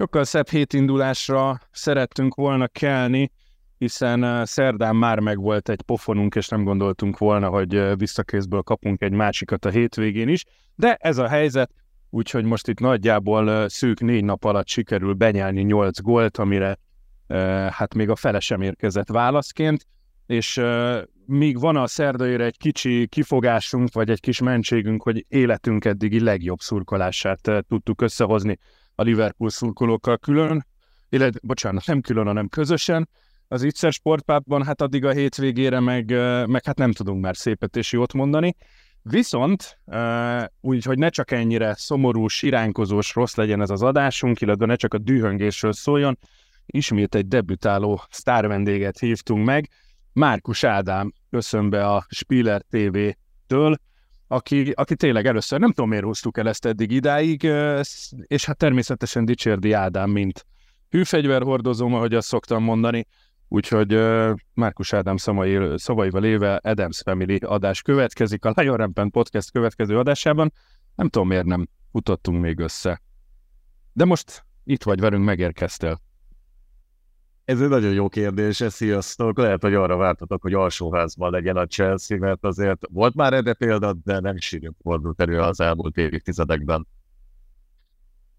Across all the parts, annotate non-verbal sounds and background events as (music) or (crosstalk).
Sokkal szebb hétindulásra szerettünk volna kelni, hiszen szerdán már megvolt egy pofonunk, és nem gondoltunk volna, hogy visszakézből kapunk egy másikat a hétvégén is, de ez a helyzet, úgyhogy most itt nagyjából szűk négy nap alatt sikerül benyelni nyolc gólt, amire hát még a fele sem érkezett válaszként, és míg van a szerdaira egy kicsi kifogásunk, vagy egy kis mentségünk, hogy életünk eddigi legjobb szurkolását tudtuk összehozni a Liverpool szurkolókkal külön, illetve, bocsánat, nem külön, hanem közösen, az Itzer sportpápban, hát addig a hétvégére meg, meg hát nem tudunk már szépet és jót mondani. Viszont úgy, hogy ne csak ennyire szomorús, iránykozós, rossz legyen ez az adásunk, illetve ne csak a dühöngésről szóljon, ismét egy debütáló sztárvendéget hívtunk meg, Márkus Ádám köszön be a Spiller TV-től, aki, aki tényleg először, nem tudom miért húztuk el ezt eddig idáig, és hát természetesen dicsérdi Ádám, mint hűfegyverhordozóm, ahogy azt szoktam mondani, úgyhogy Márkus Ádám szavai, szavaival éve Adams Family adás következik, a Lion Rampant Podcast következő adásában, nem tudom miért nem futottunk még össze. De most itt vagy velünk, megérkeztél. Ez egy nagyon jó kérdés, sziasztok. Lehet, hogy arra vártatok, hogy alsóházban legyen a Chelsea, mert azért volt már erre példa, de nem sűrűn fordult elő az elmúlt évtizedekben.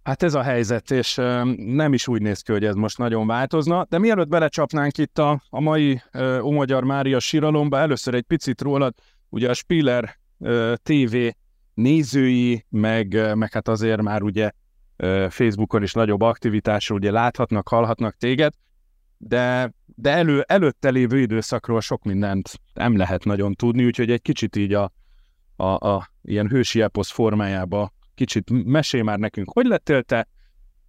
Hát ez a helyzet, és nem is úgy néz ki, hogy ez most nagyon változna, de mielőtt belecsapnánk itt a, a mai uh, Omagyar Mária síralomba, először egy picit rólad, ugye a Spiller TV nézői, meg, meg hát azért már ugye Facebookon is nagyobb aktivitásról ugye láthatnak, hallhatnak téged, de, de elő, előtte lévő időszakról sok mindent nem lehet nagyon tudni, úgyhogy egy kicsit így a, a, a ilyen hősi eposz formájába kicsit mesélj már nekünk, hogy lettél te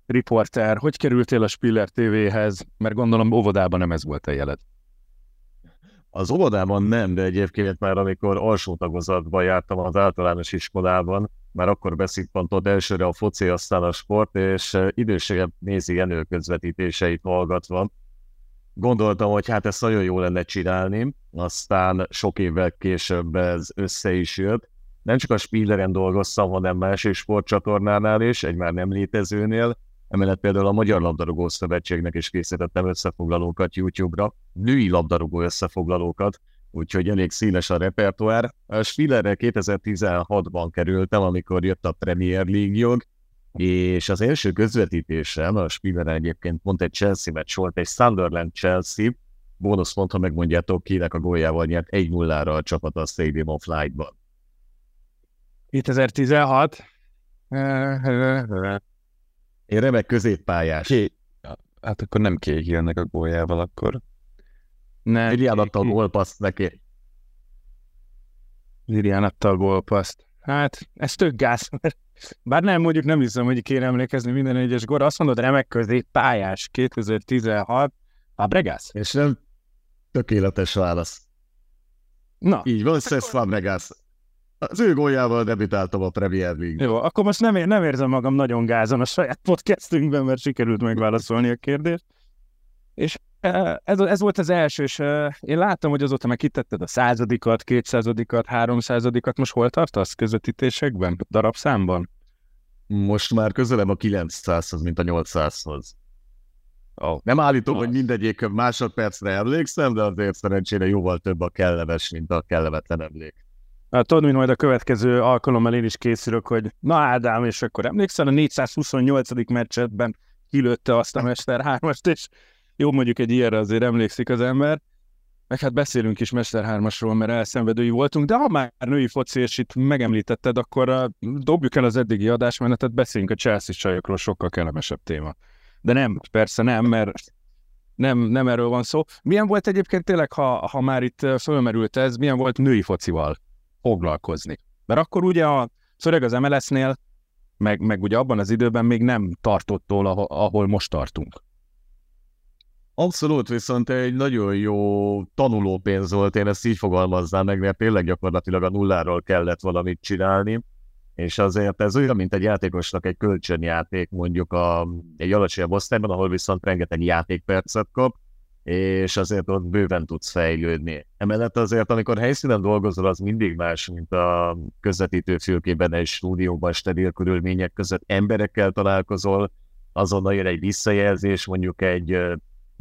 riporter, hogy kerültél a Spiller TV-hez, mert gondolom óvodában nem ez volt a jeled. Az óvodában nem, de egyébként már amikor alsó tagozatban jártam az általános iskolában, már akkor beszippantott elsőre a foci, aztán a sport, és idősebb nézi Jenő közvetítéseit hallgatva, gondoltam, hogy hát ezt nagyon jó lenne csinálni, aztán sok évvel később ez össze is jött. Nem csak a Spieleren dolgoztam, hanem más sportcsatornánál is, egy már nem létezőnél. Emellett például a Magyar Labdarúgó Szövetségnek is készítettem összefoglalókat YouTube-ra, női labdarúgó összefoglalókat, úgyhogy elég színes a repertoár. A Spillerre 2016-ban kerültem, amikor jött a Premier League jog, és az első közvetítésem, a Spieleren egyébként pont egy Chelsea meccs volt, egy Sunderland-Chelsea, bónusz pont, ha megmondjátok, kinek a góljával nyert 1-0-ra a csapat a Stadium of Light-ban. 2016. Én remek középpályás. Ké... Hát akkor nem kék a góljával, akkor... Nem. Lilian adta a gólpaszt neki. Lilian adta a gólpaszt. Hát, ez tök gáz, mert bár nem, mondjuk nem hiszem, hogy kéne emlékezni minden egyes gor. Azt mondod, remek közé pályás 2016, Fabregas? És nem tökéletes válasz. Na. Így van, Cesc Fabregas. Az ő góljával debütáltam a Premier League. Jó, akkor most nem, nem érzem magam nagyon gázon a saját podcastünkben, mert sikerült megválaszolni a kérdést. És ez, ez volt az első, és én láttam, hogy azóta meg kitetted a századikat, kétszázadikat, háromszázadikat. Most hol tartasz közvetítésekben, darabszámban? Most már közelebb a 900-hoz, mint a 800-hoz. Oh. Nem állítom, hogy mindegyik másodpercre emlékszem, de azért szerencsére jóval több a kellemes, mint a kellemetlen emlék. Hát tudod, mint majd a következő alkalommal én is készülök, hogy na Ádám, és akkor emlékszel, a 428. meccsetben kilőtte azt a Mester 3-ast, és jó, mondjuk egy ilyenre azért emlékszik az ember, meg hát beszélünk is Mester 3-asról, mert elszenvedői voltunk, de ha már női foci, és itt megemlítetted, akkor uh, dobjuk el az eddigi adásmenetet, beszéljünk a Chelsea csajokról, sokkal kellemesebb téma. De nem, persze nem, mert nem, nem erről van szó. Milyen volt egyébként tényleg, ha, ha már itt fölmerült ez, milyen volt női focival foglalkozni? Mert akkor ugye a szöreg az MLS-nél meg, meg ugye abban az időben még nem tartott ahol, ahol most tartunk. Abszolút, viszont egy nagyon jó tanulópénz volt, én ezt így fogalmaznám meg, mert tényleg gyakorlatilag a nulláról kellett valamit csinálni, és azért ez olyan, mint egy játékosnak egy kölcsönjáték mondjuk a, egy alacsonyabb osztályban, ahol viszont rengeteg játékpercet kap, és azért ott bőven tudsz fejlődni. Emellett azért, amikor helyszínen dolgozol, az mindig más, mint a közvetítő fülkében egy stúdióban steril körülmények között emberekkel találkozol, azonnal jön egy visszajelzés, mondjuk egy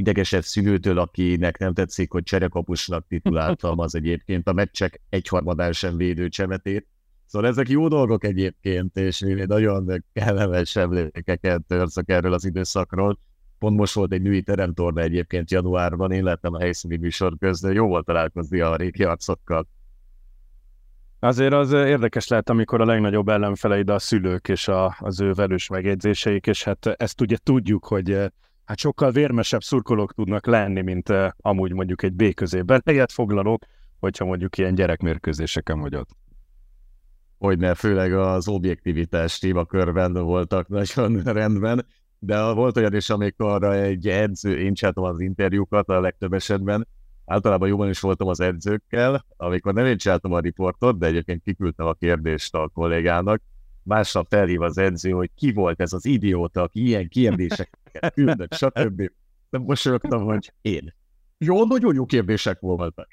idegesebb szülőtől, akinek nem tetszik, hogy cserekapusnak tituláltam az egyébként a meccsek egyharmadán sem védő csemetét. Szóval ezek jó dolgok egyébként, és én nagyon kellemes emlékeket törzök erről az időszakról. Pont most volt egy női teremtorna egyébként januárban, én lettem a helyszíni műsor közben, jó volt találkozni a régi arcokkal. Azért az érdekes lehet, amikor a legnagyobb ellenfeleid a szülők és a, az ő velős megjegyzéseik, és hát ezt ugye tudjuk, hogy hát sokkal vérmesebb szurkolók tudnak lenni, mint uh, amúgy mondjuk egy B közében helyet foglalók, hogyha mondjuk ilyen gyerekmérkőzéseken vagy ott. Hogyne, főleg az objektivitás témakörben voltak nagyon (laughs) rendben, de volt olyan is, amikor egy edző, én csináltam az interjúkat a legtöbb esetben, általában jobban is voltam az edzőkkel, amikor nem én csináltam a riportot, de egyébként kiküldtem a kérdést a kollégának, másnap felhív az edző, hogy ki volt ez az idióta, aki ilyen (laughs) kérdéseket küldött, stb. De mosolyogtam, hogy én. Jó, nagyon jó kérdések voltak.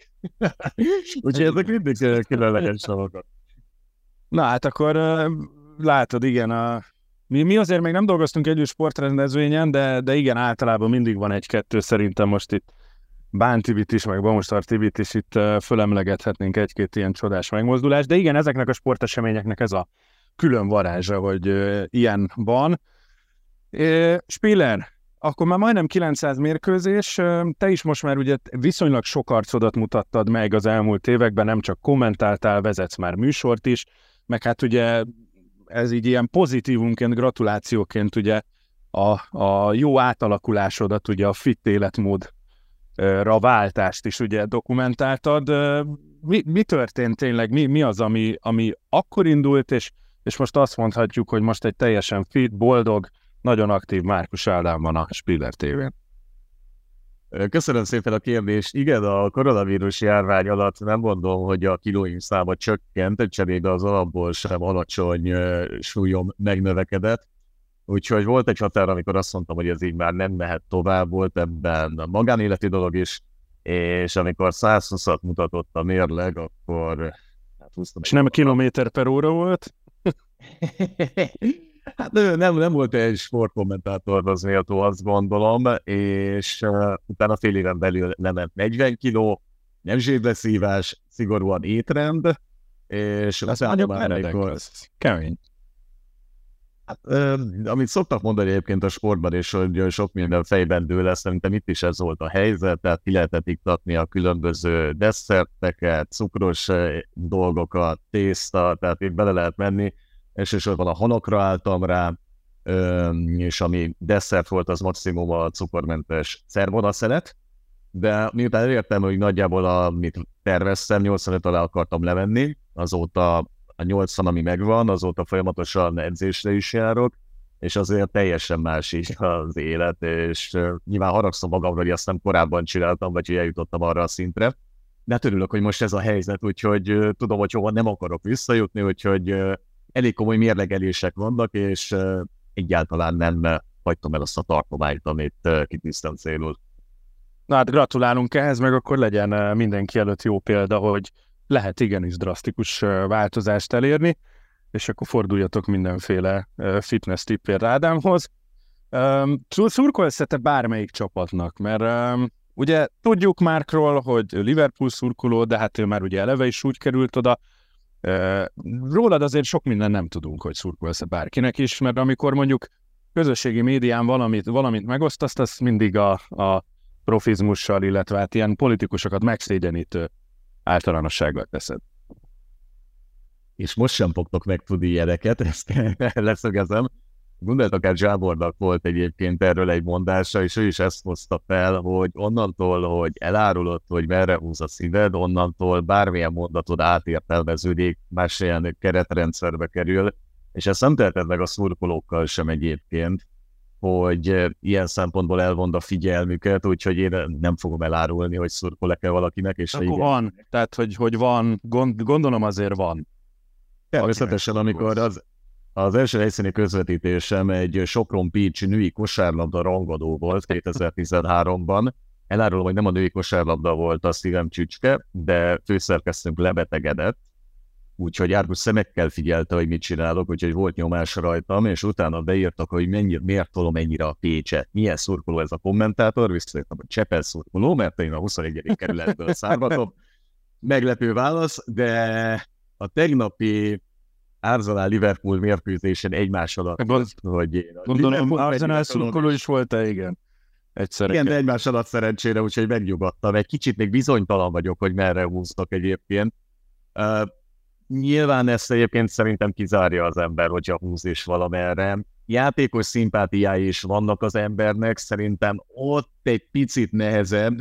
(laughs) Úgyhogy ezek mindig különleges szavakat. Na hát akkor látod, igen, a... mi, mi azért még nem dolgoztunk együtt sportrendezvényen, de, de igen, általában mindig van egy-kettő, szerintem most itt Bán Tibit is, meg Bamustar Tibit is itt fölemlegethetnénk egy-két ilyen csodás megmozdulás, de igen, ezeknek a sporteseményeknek ez a külön varázsa, hogy ilyen van. Spiller, akkor már majdnem 900 mérkőzés, te is most már ugye viszonylag sok arcodat mutattad meg az elmúlt években, nem csak kommentáltál, vezetsz már műsort is, meg hát ugye ez így ilyen pozitívunként, gratulációként ugye a, a jó átalakulásodat, ugye a fit életmódra váltást is ugye dokumentáltad. Mi, mi történt tényleg? Mi, mi az, ami, ami akkor indult, és és most azt mondhatjuk, hogy most egy teljesen fit, boldog, nagyon aktív Márkus Ádám van a Spiller tévén. Köszönöm szépen a kérdést. Igen, a koronavírus járvány alatt nem mondom, hogy a kilóim száma csökkent, cserébe az alapból sem alacsony súlyom megnövekedett. Úgyhogy volt egy határ, amikor azt mondtam, hogy ez így már nem mehet tovább, volt ebben a magánéleti dolog is, és amikor 120-at mutatott a mérleg, akkor hát. És nem a kilométer per óra volt? (laughs) hát nem, nem volt egy sportkommentátor az méltó, azt gondolom, és uh, utána fél éven belül lement 40 kiló, nem zsébleszívás, szigorúan étrend, és utána már amikor... Kemény. Hát, uh, amit szoktak mondani egyébként a sportban, és hogy sok minden fejben dől lesz, szerintem itt is ez volt a helyzet, tehát ki lehetett iktatni a különböző desszerteket, cukros dolgokat, tészta, tehát itt bele lehet menni, elsősorban a hanokra álltam rá, és ami desszert volt, az maximum a cukormentes szervonaszelet, de miután elértem, hogy nagyjából amit terveztem, 85 alá akartam levenni, azóta a 80, ami megvan, azóta folyamatosan edzésre is járok, és azért teljesen más is az élet, és nyilván haragszom magamra, hogy azt nem korábban csináltam, vagy hogy eljutottam arra a szintre. De hát örülök, hogy most ez a helyzet, úgyhogy tudom, hogy hova nem akarok visszajutni, úgyhogy elég komoly mérlegelések vannak, és egyáltalán nem hagytam el azt a tartományt, amit kitűztem célul. Na hát gratulálunk ehhez, meg akkor legyen mindenki előtt jó példa, hogy lehet igenis drasztikus változást elérni, és akkor forduljatok mindenféle fitness tippér Ádámhoz. Szurkolsz te bármelyik csapatnak, mert ugye tudjuk Márkról, hogy Liverpool szurkoló, de hát ő már ugye eleve is úgy került oda, Rólad azért sok minden nem tudunk, hogy szurkolsz bárkinek is, mert amikor mondjuk közösségi médián valamit, valamit megosztasz, azt mindig a, a profizmussal, illetve hát ilyen politikusokat megszégyenítő általánossággal teszed. És most sem fogtok megtudni ilyeneket, ezt (laughs) leszögezem. Gondoltak el, Zsábornak volt egyébként erről egy mondása, és ő is ezt hozta fel, hogy onnantól, hogy elárulod, hogy merre húz a szíved, onnantól bármilyen mondatod átértelmeződik, más ilyen keretrendszerbe kerül, és ezt nem teheted meg a szurkolókkal sem egyébként, hogy ilyen szempontból elvond a figyelmüket, úgyhogy én nem fogom elárulni, hogy szurkolok-e valakinek. És Akkor igen. van, tehát hogy, hogy van, gond, gondolom azért van. Természetesen, amikor az, az első helyszíni közvetítésem egy Sopron Peach női kosárlabda rangadó volt 2013-ban. Elárulom, hogy nem a női kosárlabda volt a szívem csücske, de főszerkesztőnk lebetegedett, úgyhogy Árgus szemekkel figyelte, hogy mit csinálok, úgyhogy volt nyomás rajtam, és utána beírtak, hogy mennyi, miért tolom ennyire a Pécset, milyen szurkoló ez a kommentátor, visszajöttem, hogy Csepel szurkoló, mert én a 21. kerületből származom. Meglepő válasz, de a tegnapi Arsenal Liverpool mérkőzésen egymás alatt, Gond, hogy én Gondolom, Arsenal szurkoló is volt-e, igen. Egyszerre Igen, de egymás alatt szerencsére, úgyhogy megnyugodtam. Egy kicsit még bizonytalan vagyok, hogy merre húznak egyébként. Uh, nyilván ezt egyébként szerintem kizárja az ember, hogyha húz is valamerre. Játékos szimpátiái is vannak az embernek, szerintem ott egy picit nehezebb,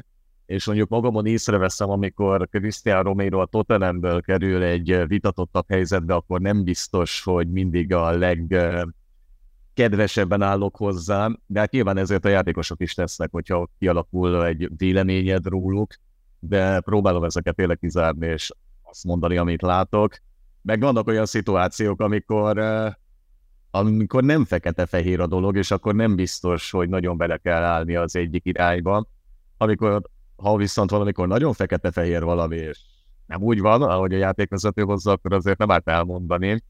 és mondjuk magamon észreveszem, amikor Cristian Romero a Tottenhamből kerül egy vitatottabb helyzetbe, akkor nem biztos, hogy mindig a legkedvesebben állok hozzá, de hát nyilván ezért a játékosok is tesznek, hogyha kialakul egy véleményed róluk, de próbálom ezeket tényleg kizárni, és azt mondani, amit látok. Meg vannak olyan szituációk, amikor, amikor nem fekete-fehér a dolog, és akkor nem biztos, hogy nagyon bele kell állni az egyik irányba. Amikor ha viszont valamikor nagyon fekete-fehér valami, és nem úgy van, ahogy a játékvezető hozza, akkor azért nem árt elmondani.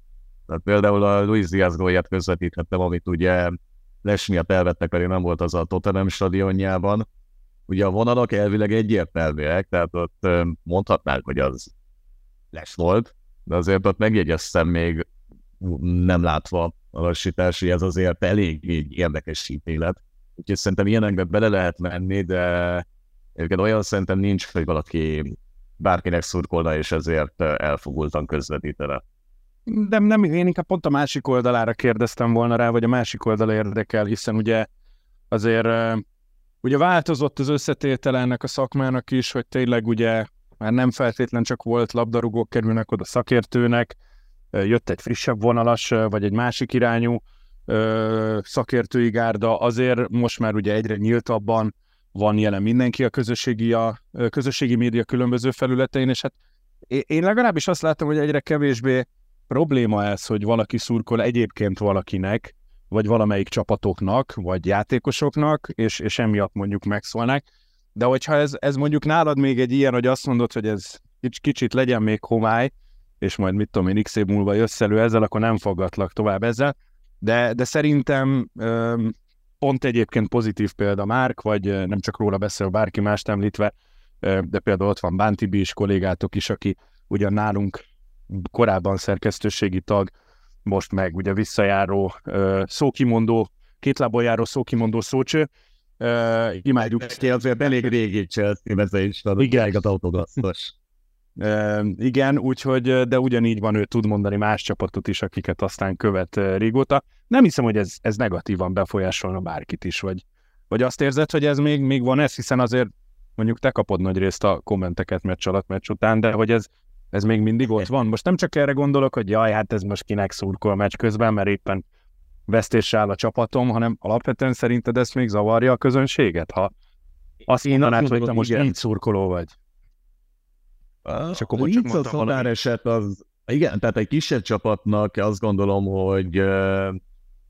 Tehát például a Luis Diaz gólját közvetíthettem, amit ugye les miatt elvettek, pedig nem volt az a Tottenham stadionjában. Ugye a vonalak elvileg egyértelműek, tehát ott mondhatnánk, hogy az les volt, de azért ott megjegyeztem még nem látva a lassítás, hogy ez azért elég érdekes ítélet. Úgyhogy szerintem ilyenekbe bele lehet menni, de Egyébként olyan szerintem nincs, hogy valaki bárkinek szurkolna, és ezért elfogultan közvetítene. De nem, én inkább pont a másik oldalára kérdeztem volna rá, vagy a másik oldala érdekel, hiszen ugye azért ugye változott az összetétele ennek a szakmának is, hogy tényleg ugye már nem feltétlen csak volt labdarúgók kerülnek oda szakértőnek, jött egy frissebb vonalas, vagy egy másik irányú szakértői gárda, azért most már ugye egyre nyíltabban van jelen mindenki a közösségi, a közösségi média különböző felületein, és hát én legalábbis azt látom, hogy egyre kevésbé probléma ez, hogy valaki szurkol egyébként valakinek, vagy valamelyik csapatoknak, vagy játékosoknak, és, és emiatt mondjuk megszólnak. De hogyha ez, ez mondjuk nálad még egy ilyen, hogy azt mondod, hogy ez kicsit legyen még homály, és majd mit tudom én, x év múlva jössz elő ezzel, akkor nem fogadlak tovább ezzel. De, de szerintem pont egyébként pozitív példa Márk, vagy nem csak róla beszél, bárki mást említve, de például ott van Bántibi is kollégátok is, aki ugyan nálunk korábban szerkesztőségi tag, most meg ugye visszajáró szókimondó, két lából járó szókimondó szócső. Uh, imádjuk. Neki azért elég régi Chelsea van, igen. az autogasztos. Uh, igen, úgyhogy, de ugyanígy van, ő tud mondani más csapatot is, akiket aztán követ régóta. Nem hiszem, hogy ez, ez negatívan befolyásolna bárkit is, vagy, vagy azt érzed, hogy ez még, még van ez, hiszen azért mondjuk te kapod nagy részt a kommenteket meccs alatt, meccs után, de hogy ez, ez még mindig ott van. Most nem csak erre gondolok, hogy jaj, hát ez most kinek szurkol meccs közben, mert éppen vesztésre áll a csapatom, hanem alapvetően szerinted ezt még zavarja a közönséget, ha azt Én mondanád, hogy te most így szurkoló vagy. És akkor hogy csak a eset az, igen, tehát egy kisebb csapatnak azt gondolom, hogy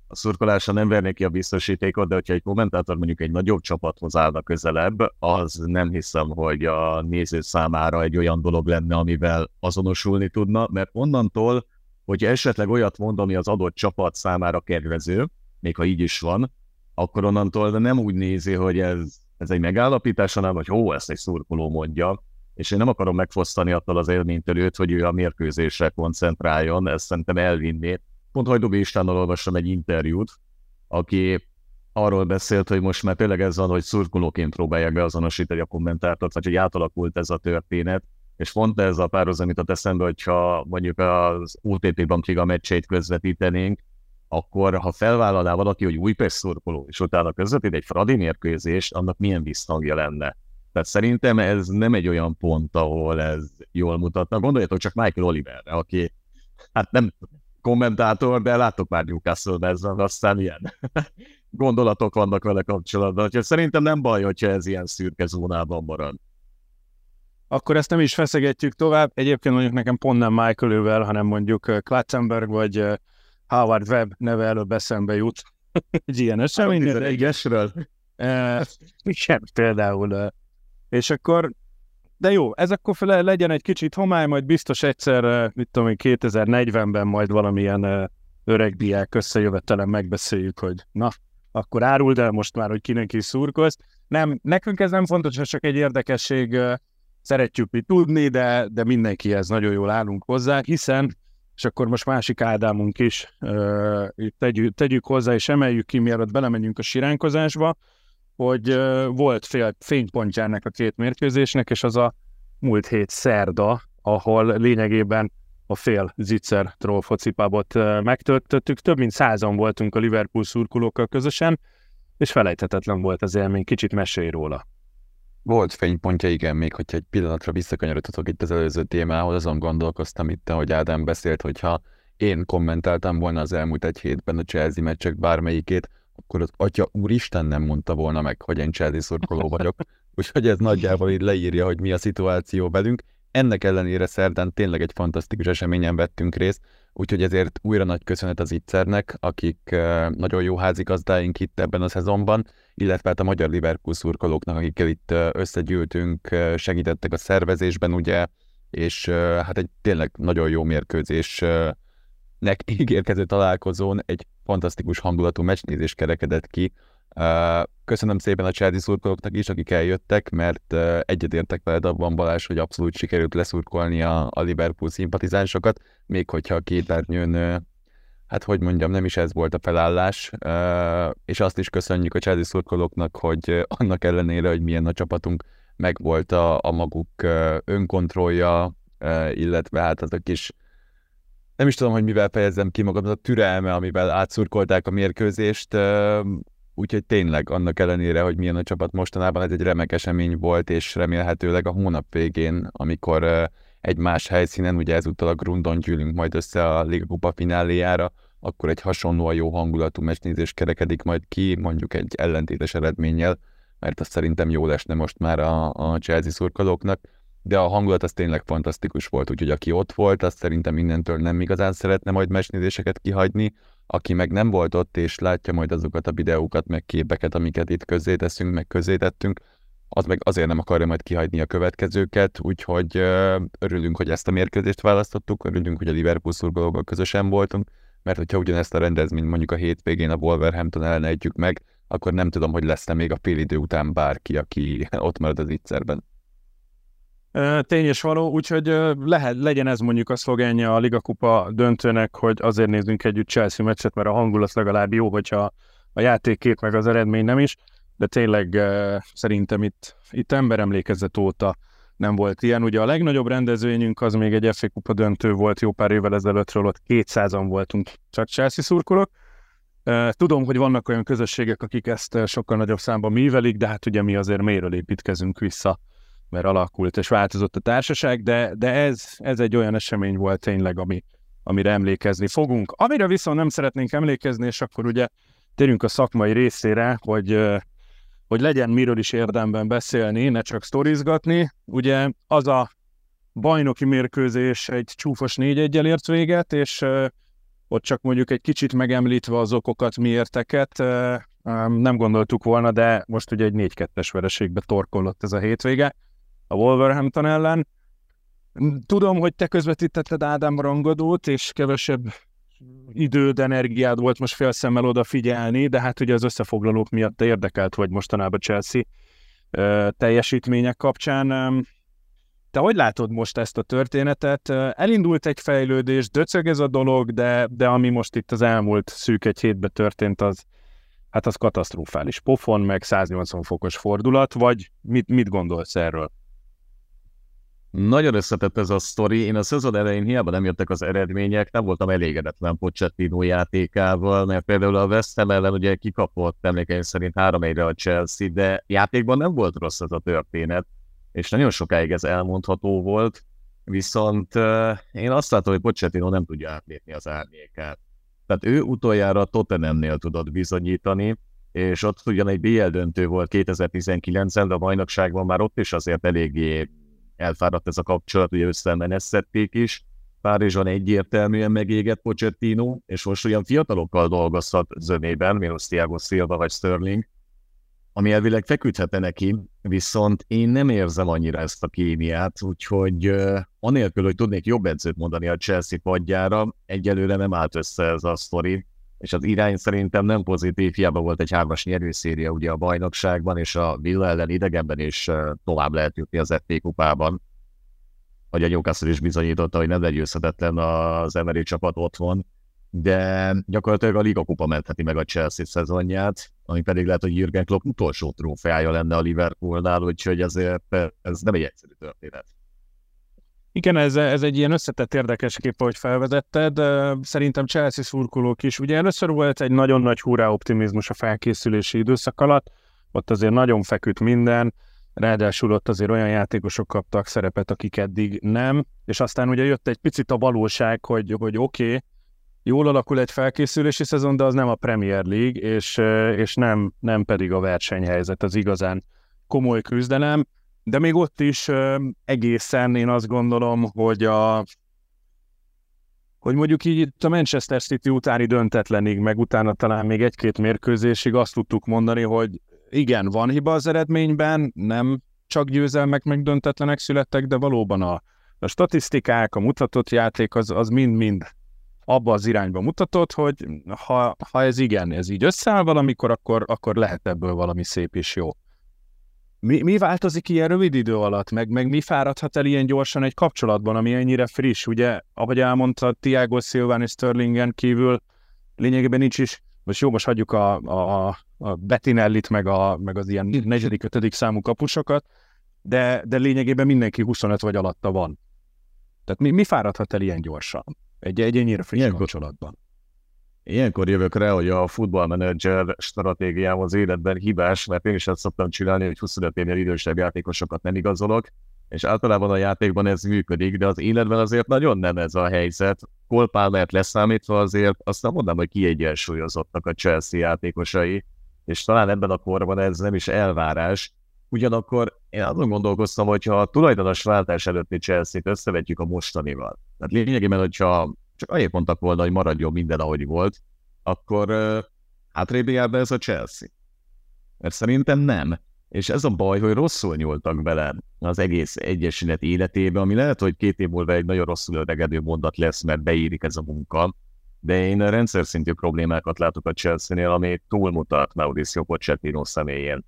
a szurkolásra nem vernék ki a biztosítékot, de hogyha egy kommentátor mondjuk egy nagyobb csapathoz állna közelebb, az nem hiszem, hogy a néző számára egy olyan dolog lenne, amivel azonosulni tudna, mert onnantól, hogy esetleg olyat mond, ami az adott csapat számára kedvező, még ha így is van, akkor onnantól de nem úgy nézi, hogy ez, ez egy megállapítás, hanem hogy hó, ezt egy szurkoló mondja, és én nem akarom megfosztani attól az élménytől őt, hogy ő a mérkőzésre koncentráljon, ezt szerintem elvinni. Pont Hajdóbi Istvánnal olvastam egy interjút, aki arról beszélt, hogy most már tényleg ez van, hogy szurkolóként próbálják beazonosítani a kommentártot, vagy hogy átalakult ez a történet, és mondta ez a párhuzam, amit a eszembe, hogyha mondjuk az OTP-ban a meccseit közvetítenénk, akkor ha felvállalná valaki, hogy Újpest szurkoló, és utána közvetít egy Fradi mérkőzést, annak milyen visszhangja lenne. Tehát szerintem ez nem egy olyan pont, ahol ez jól mutatna. Gondoljatok csak Michael Oliverre, aki hát nem kommentátor, de látok már Newcastle ezzel, aztán ilyen (laughs) gondolatok vannak vele kapcsolatban. Úgyhogy szerintem nem baj, hogyha ez ilyen szürke zónában marad. Akkor ezt nem is feszegetjük tovább. Egyébként mondjuk nekem pont nem Michael ővel, hanem mondjuk Klatzenberg vagy Howard Webb neve előbb eszembe jut. (laughs) Egy ilyen esemény. De igesről. Igen, például. És akkor, de jó, ez akkor fel legyen egy kicsit homály, majd biztos egyszer, mit tudom én, 2040-ben majd valamilyen öreg diák összejövetelen megbeszéljük, hogy na, akkor áruld el most már, hogy kinek is szurkolsz. Nem, nekünk ez nem fontos, ez csak egy érdekesség, szeretjük mi tudni, de, de mindenkihez nagyon jól állunk hozzá, hiszen, és akkor most másik Ádámunk is tegyük, tegyük hozzá, és emeljük ki, mielőtt belemegyünk a siránkozásba, hogy volt fél, fénypontjának a két mérkőzésnek, és az a múlt hét szerda, ahol lényegében a fél zicser troll focipábot megtöltöttük. Több mint százan voltunk a Liverpool szurkolókkal közösen, és felejthetetlen volt az élmény, kicsit mesélj róla. Volt fénypontja, igen, még hogyha egy pillanatra visszakanyarodhatok itt az előző témához, azon gondolkoztam itt, hogy Ádám beszélt, hogyha én kommentáltam volna az elmúlt egy hétben a Chelsea meccsek bármelyikét, akkor az atya úristen nem mondta volna meg, hogy én Chelsea szurkoló vagyok. Úgyhogy ez nagyjából így leírja, hogy mi a szituáció velünk. Ennek ellenére szerdán tényleg egy fantasztikus eseményen vettünk részt, úgyhogy ezért újra nagy köszönet az Itzernek, akik nagyon jó házigazdáink itt ebben a szezonban, illetve hát a magyar Liverpool szurkolóknak, akikkel itt összegyűltünk, segítettek a szervezésben, ugye, és hát egy tényleg nagyon jó mérkőzésnek (laughs) ígérkező találkozón egy fantasztikus hangulatú meccsnézés kerekedett ki. Köszönöm szépen a Chelsea szurkolóknak is, akik eljöttek, mert egyetértek veled abban, Balázs, hogy abszolút sikerült leszurkolni a, a Liverpool szimpatizánsokat, még hogyha a képernyőn hát hogy mondjam, nem is ez volt a felállás, és azt is köszönjük a Chelsea szurkolóknak, hogy annak ellenére, hogy milyen a csapatunk, megvolt a, a maguk önkontrollja, illetve hát az a kis nem is tudom, hogy mivel fejezzem ki magam, az a türelme, amivel átszurkolták a mérkőzést, úgyhogy tényleg annak ellenére, hogy milyen a csapat mostanában, ez egy remek esemény volt, és remélhetőleg a hónap végén, amikor egy más helyszínen, ugye ezúttal a Grundon gyűlünk majd össze a Liga Kupa fináléjára, akkor egy hasonlóan jó hangulatú meccsnézés kerekedik majd ki, mondjuk egy ellentétes eredménnyel, mert azt szerintem jó lesne most már a, a Chelsea szurkolóknak, de a hangulat az tényleg fantasztikus volt, úgyhogy aki ott volt, azt szerintem mindentől nem igazán szeretne majd meccsnézéseket kihagyni, aki meg nem volt ott, és látja majd azokat a videókat, meg képeket, amiket itt közzéteszünk, meg közzétettünk, az meg azért nem akarja majd kihagyni a következőket, úgyhogy örülünk, hogy ezt a mérkőzést választottuk, örülünk, hogy a Liverpool szurkolókkal közösen voltunk, mert hogyha ugyanezt a rendezvényt mondjuk a hétvégén a Wolverhampton ellen ejtjük meg, akkor nem tudom, hogy lesz-e még a fél idő után bárki, aki (laughs) ott marad az ittszerben. Tény és való, úgyhogy lehet, legyen ez mondjuk a szlogenje a Liga Kupa döntőnek, hogy azért nézzünk együtt Chelsea meccset, mert a hangulat legalább jó, hogyha a játékkép meg az eredmény nem is de tényleg szerintem itt, itt emberemlékezet óta nem volt ilyen. Ugye a legnagyobb rendezvényünk az még egy FA Kupa döntő volt jó pár évvel ezelőttről, ott 200-an voltunk csak Chelsea szurkolók. Tudom, hogy vannak olyan közösségek, akik ezt sokkal nagyobb számban művelik, de hát ugye mi azért méről építkezünk vissza, mert alakult és változott a társaság, de, de ez, ez egy olyan esemény volt tényleg, ami, amire emlékezni fogunk. Amire viszont nem szeretnénk emlékezni, és akkor ugye térjünk a szakmai részére, hogy hogy legyen miről is érdemben beszélni, ne csak sztorizgatni. Ugye az a bajnoki mérkőzés egy csúfos 4 1 ért véget, és ott csak mondjuk egy kicsit megemlítve az okokat, miérteket, nem gondoltuk volna, de most ugye egy 4-2-es vereségbe torkollott ez a hétvége a Wolverhampton ellen. Tudom, hogy te közvetítetted Ádám rangadót, és kevesebb időd, energiád volt most fél szemmel odafigyelni, de hát ugye az összefoglalók miatt érdekelt vagy mostanában Chelsea teljesítmények kapcsán. Te hogy látod most ezt a történetet? Elindult egy fejlődés, döcög ez a dolog, de, de ami most itt az elmúlt szűk egy hétben történt, az, hát az katasztrofális. Pofon, meg 180 fokos fordulat, vagy mit, mit gondolsz erről? Nagyon összetett ez a sztori. Én a szezon elején hiába nem jöttek az eredmények, nem voltam elégedetlen Pochettino játékával, mert például a West Ham ellen ugye kikapott emlékeim szerint 3 1 a Chelsea, de játékban nem volt rossz ez a történet, és nagyon sokáig ez elmondható volt. viszont én azt látom, hogy Pochettino nem tudja átlépni az árnyékát. Tehát ő utoljára Tottenhamnél tudott bizonyítani, és ott ugyan egy BL döntő volt 2019-ben, de a bajnokságban már ott is azért eléggé elfáradt ez a kapcsolat, ugye összemenesztették is. Párizson egyértelműen megégett Pochettino, és most olyan fiatalokkal dolgozhat zömében, mint Thiago Silva vagy Sterling, ami elvileg feküdhetne neki, viszont én nem érzem annyira ezt a kémiát, úgyhogy uh, anélkül, hogy tudnék jobb edzőt mondani a Chelsea padjára, egyelőre nem állt össze ez a sztori, és az irány szerintem nem pozitív, hiába volt egy hármas nyerőszéria ugye a bajnokságban, és a Villa ellen idegenben is tovább lehet jutni az FT kupában, hogy a Newcastle is bizonyította, hogy nem legyőzhetetlen az Emery csapat otthon, de gyakorlatilag a Liga kupa mentheti meg a Chelsea szezonját, ami pedig lehet, hogy Jürgen Klopp utolsó trófeája lenne a Liverpoolnál, úgyhogy ezért ez nem egy egyszerű történet. Igen, ez, ez egy ilyen összetett érdekes kép, hogy felvezetted. Szerintem Chelsea szurkolók is. Ugye először volt egy nagyon nagy hurrá optimizmus a felkészülési időszak alatt, ott azért nagyon feküdt minden, ráadásul ott azért olyan játékosok kaptak szerepet, akik eddig nem, és aztán ugye jött egy picit a valóság, hogy, hogy oké, okay, jól alakul egy felkészülési szezon, de az nem a Premier League, és, és nem, nem pedig a versenyhelyzet, az igazán komoly küzdelem, de még ott is egészen én azt gondolom, hogy a hogy mondjuk így itt a Manchester City utáni döntetlenig, meg utána talán még egy-két mérkőzésig azt tudtuk mondani, hogy igen, van hiba az eredményben, nem csak győzelmek meg döntetlenek születtek, de valóban a, a statisztikák, a mutatott játék az, az mind-mind abba az irányba mutatott, hogy ha, ha ez igen, ez így összeáll valamikor, akkor, akkor lehet ebből valami szép és jó. Mi, mi változik ilyen rövid idő alatt, meg, meg mi fáradhat el ilyen gyorsan egy kapcsolatban, ami ennyire friss? Ugye, ahogy elmondta, Tiago Silván és Sterlingen kívül lényegében nincs is, most jó, most hagyjuk a, a, a Bettinellit, meg, a, meg az ilyen negyedik, ötödik számú kapusokat, de, de lényegében mindenki 25 vagy alatta van. Tehát mi, mi fáradhat el ilyen gyorsan? Egy, egy ennyire friss ilyenkor, kapcsolatban. Ilyenkor jövök rá, hogy a futballmenedzser stratégiám az életben hibás, mert én is ezt szoktam csinálni, hogy 25 évnél idősebb játékosokat nem igazolok, és általában a játékban ez működik, de az életben azért nagyon nem ez a helyzet. Cole Palmert leszámítva azért azt nem mondom, hogy kiegyensúlyozottak a Chelsea játékosai, és talán ebben a korban ez nem is elvárás. Ugyanakkor én azon gondolkoztam, hogy ha a tulajdonos váltás előtti Chelsea-t összevetjük a mostanival, tehát lényegében, hogyha csak annyit mondtak volna, hogy maradjon minden, ahogy volt, akkor uh, hátrébb jár be ez a Chelsea. Mert szerintem nem. És ez a baj, hogy rosszul nyúltak bele az egész egyesület életébe, ami lehet, hogy két év múlva egy nagyon rosszul öregedő mondat lesz, mert beírik ez a munka, de én rendszer szintű problémákat látok a Chelsea-nél, ami túlmutat Mauricio Pochettino személyén.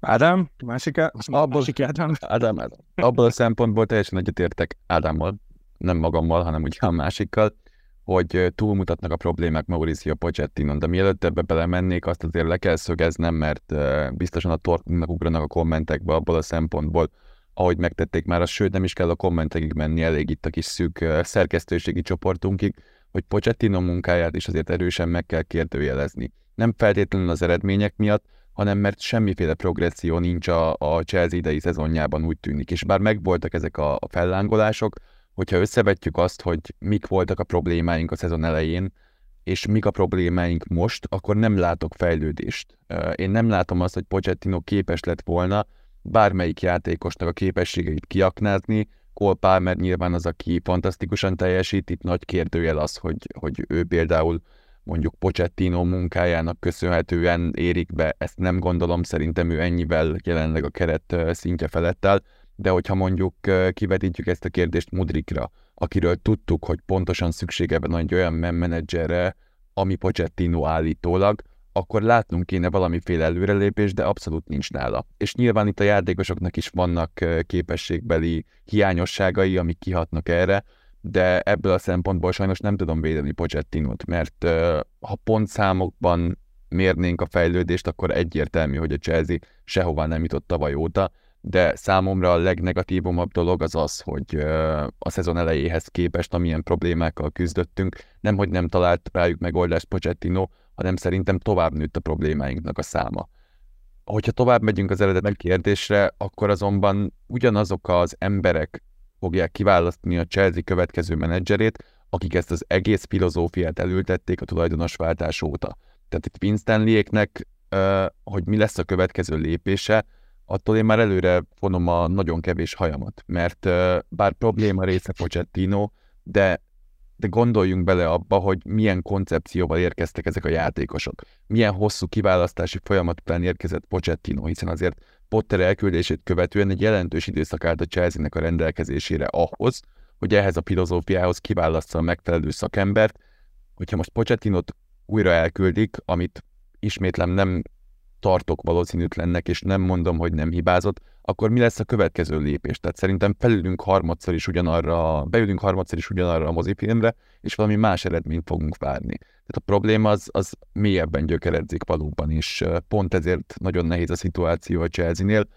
Ádám, másik, abból, másik Ádám. Ádám, Ádám. Abból a szempontból teljesen egyetértek Ádámmal, nem magammal, hanem ugye a másikkal, hogy túlmutatnak a problémák Mauricio Pochettino, de mielőtt ebbe belemennék, azt azért le kell szögeznem, mert biztosan a torkunknak ugranak a kommentekbe abból a szempontból, ahogy megtették már, az sőt nem is kell a kommentekig menni, elég itt a kis szűk szerkesztőségi csoportunkig, hogy Pochettino munkáját is azért erősen meg kell kérdőjelezni. Nem feltétlenül az eredmények miatt, hanem mert semmiféle progresszió nincs a, a Chelsea idei szezonjában úgy tűnik, és bár megvoltak ezek a fellángolások, hogyha összevetjük azt, hogy mik voltak a problémáink a szezon elején, és mik a problémáink most, akkor nem látok fejlődést. Én nem látom azt, hogy Pochettino képes lett volna bármelyik játékosnak a képességeit kiaknázni, Cole Palmer nyilván az, aki fantasztikusan teljesít, itt nagy kérdőjel az, hogy, hogy ő például mondjuk Pochettino munkájának köszönhetően érik be, ezt nem gondolom, szerintem ő ennyivel jelenleg a keret szintje felett áll, de hogyha mondjuk kivetítjük ezt a kérdést Mudrikra, akiről tudtuk, hogy pontosan szüksége van egy olyan menedzserre, ami Pochettino állítólag, akkor látnunk kéne valamiféle előrelépés, de abszolút nincs nála. És nyilván itt a játékosoknak is vannak képességbeli hiányosságai, amik kihatnak erre, de ebből a szempontból sajnos nem tudom védeni Pochettinót, mert ha pontszámokban mérnénk a fejlődést, akkor egyértelmű, hogy a Chelsea sehová nem jutott tavaly óta, de számomra a legnegatívumabb dolog az az, hogy a szezon elejéhez képest, amilyen problémákkal küzdöttünk, nem, hogy nem talált rájuk megoldást Pochettino, hanem szerintem tovább nőtt a problémáinknak a száma. hogyha tovább megyünk az eredeti kérdésre, akkor azonban ugyanazok az emberek fogják kiválasztani a Chelsea következő menedzserét, akik ezt az egész filozófiát elültették a tulajdonosváltás óta. Tehát itt Winstonliéknek, hogy mi lesz a következő lépése, attól én már előre vonom a nagyon kevés hajamat, mert bár probléma része Pochettino, de de gondoljunk bele abba, hogy milyen koncepcióval érkeztek ezek a játékosok. Milyen hosszú kiválasztási folyamat után érkezett Pochettino, hiszen azért Potter elküldését követően egy jelentős időszak állt a Chelsea-nek a rendelkezésére ahhoz, hogy ehhez a filozófiához kiválasztja a megfelelő szakembert. Hogyha most Pochettinot újra elküldik, amit ismétlem nem tartok valószínűtlennek, és nem mondom, hogy nem hibázott, akkor mi lesz a következő lépés? Tehát szerintem felülünk harmadszor is ugyanarra, beülünk harmadszor is ugyanarra a mozifilmre, és valami más eredményt fogunk várni. Tehát a probléma az, az mélyebben gyökeredzik valóban, és pont ezért nagyon nehéz a szituáció a Chelsea-nél.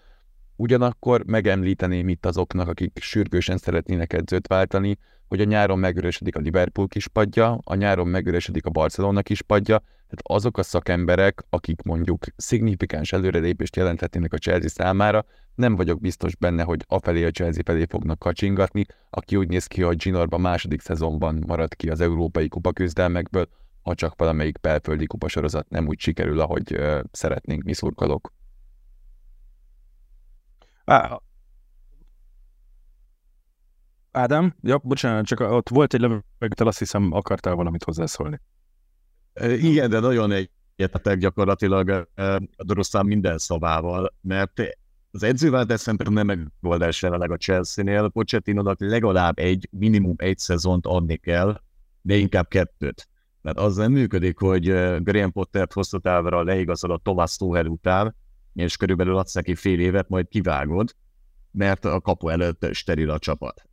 Ugyanakkor megemlíteném itt azoknak, akik sürgősen szeretnének edzőt váltani, hogy a nyáron megüresedik a Liverpool kispadja, a nyáron megüresedik a Barcelona kispadja, tehát azok a szakemberek, akik mondjuk szignifikáns előrelépést jelenthetnének a Chelsea számára, nem vagyok biztos benne, hogy afelé a Chelsea felé fognak kacsingatni, aki úgy néz ki, hogy Ginorba második szezonban marad ki az európai kupa küzdelmekből, ha csak valamelyik belföldi kupasorozat nem úgy sikerül, ahogy uh, szeretnénk mi szurkolók. Ádám, ja, bocsánat, csak ott volt egy levegőtel, azt hiszem akartál valamit hozzászólni. Igen, de nagyon egyetetek gyakorlatilag a Dorosztán minden szavával, mert az edzőváltás szerintem nem megoldás jelenleg a Chelsea-nél. Pochettino-nak legalább egy, minimum egy szezont adni kell, de inkább kettőt. Mert az nem működik, hogy Graham Pottert hosszú távra leigazol a Thomas Tuchel után, és körülbelül adsz neki fél évet, majd kivágod, mert a kapu előtt steril a csapat.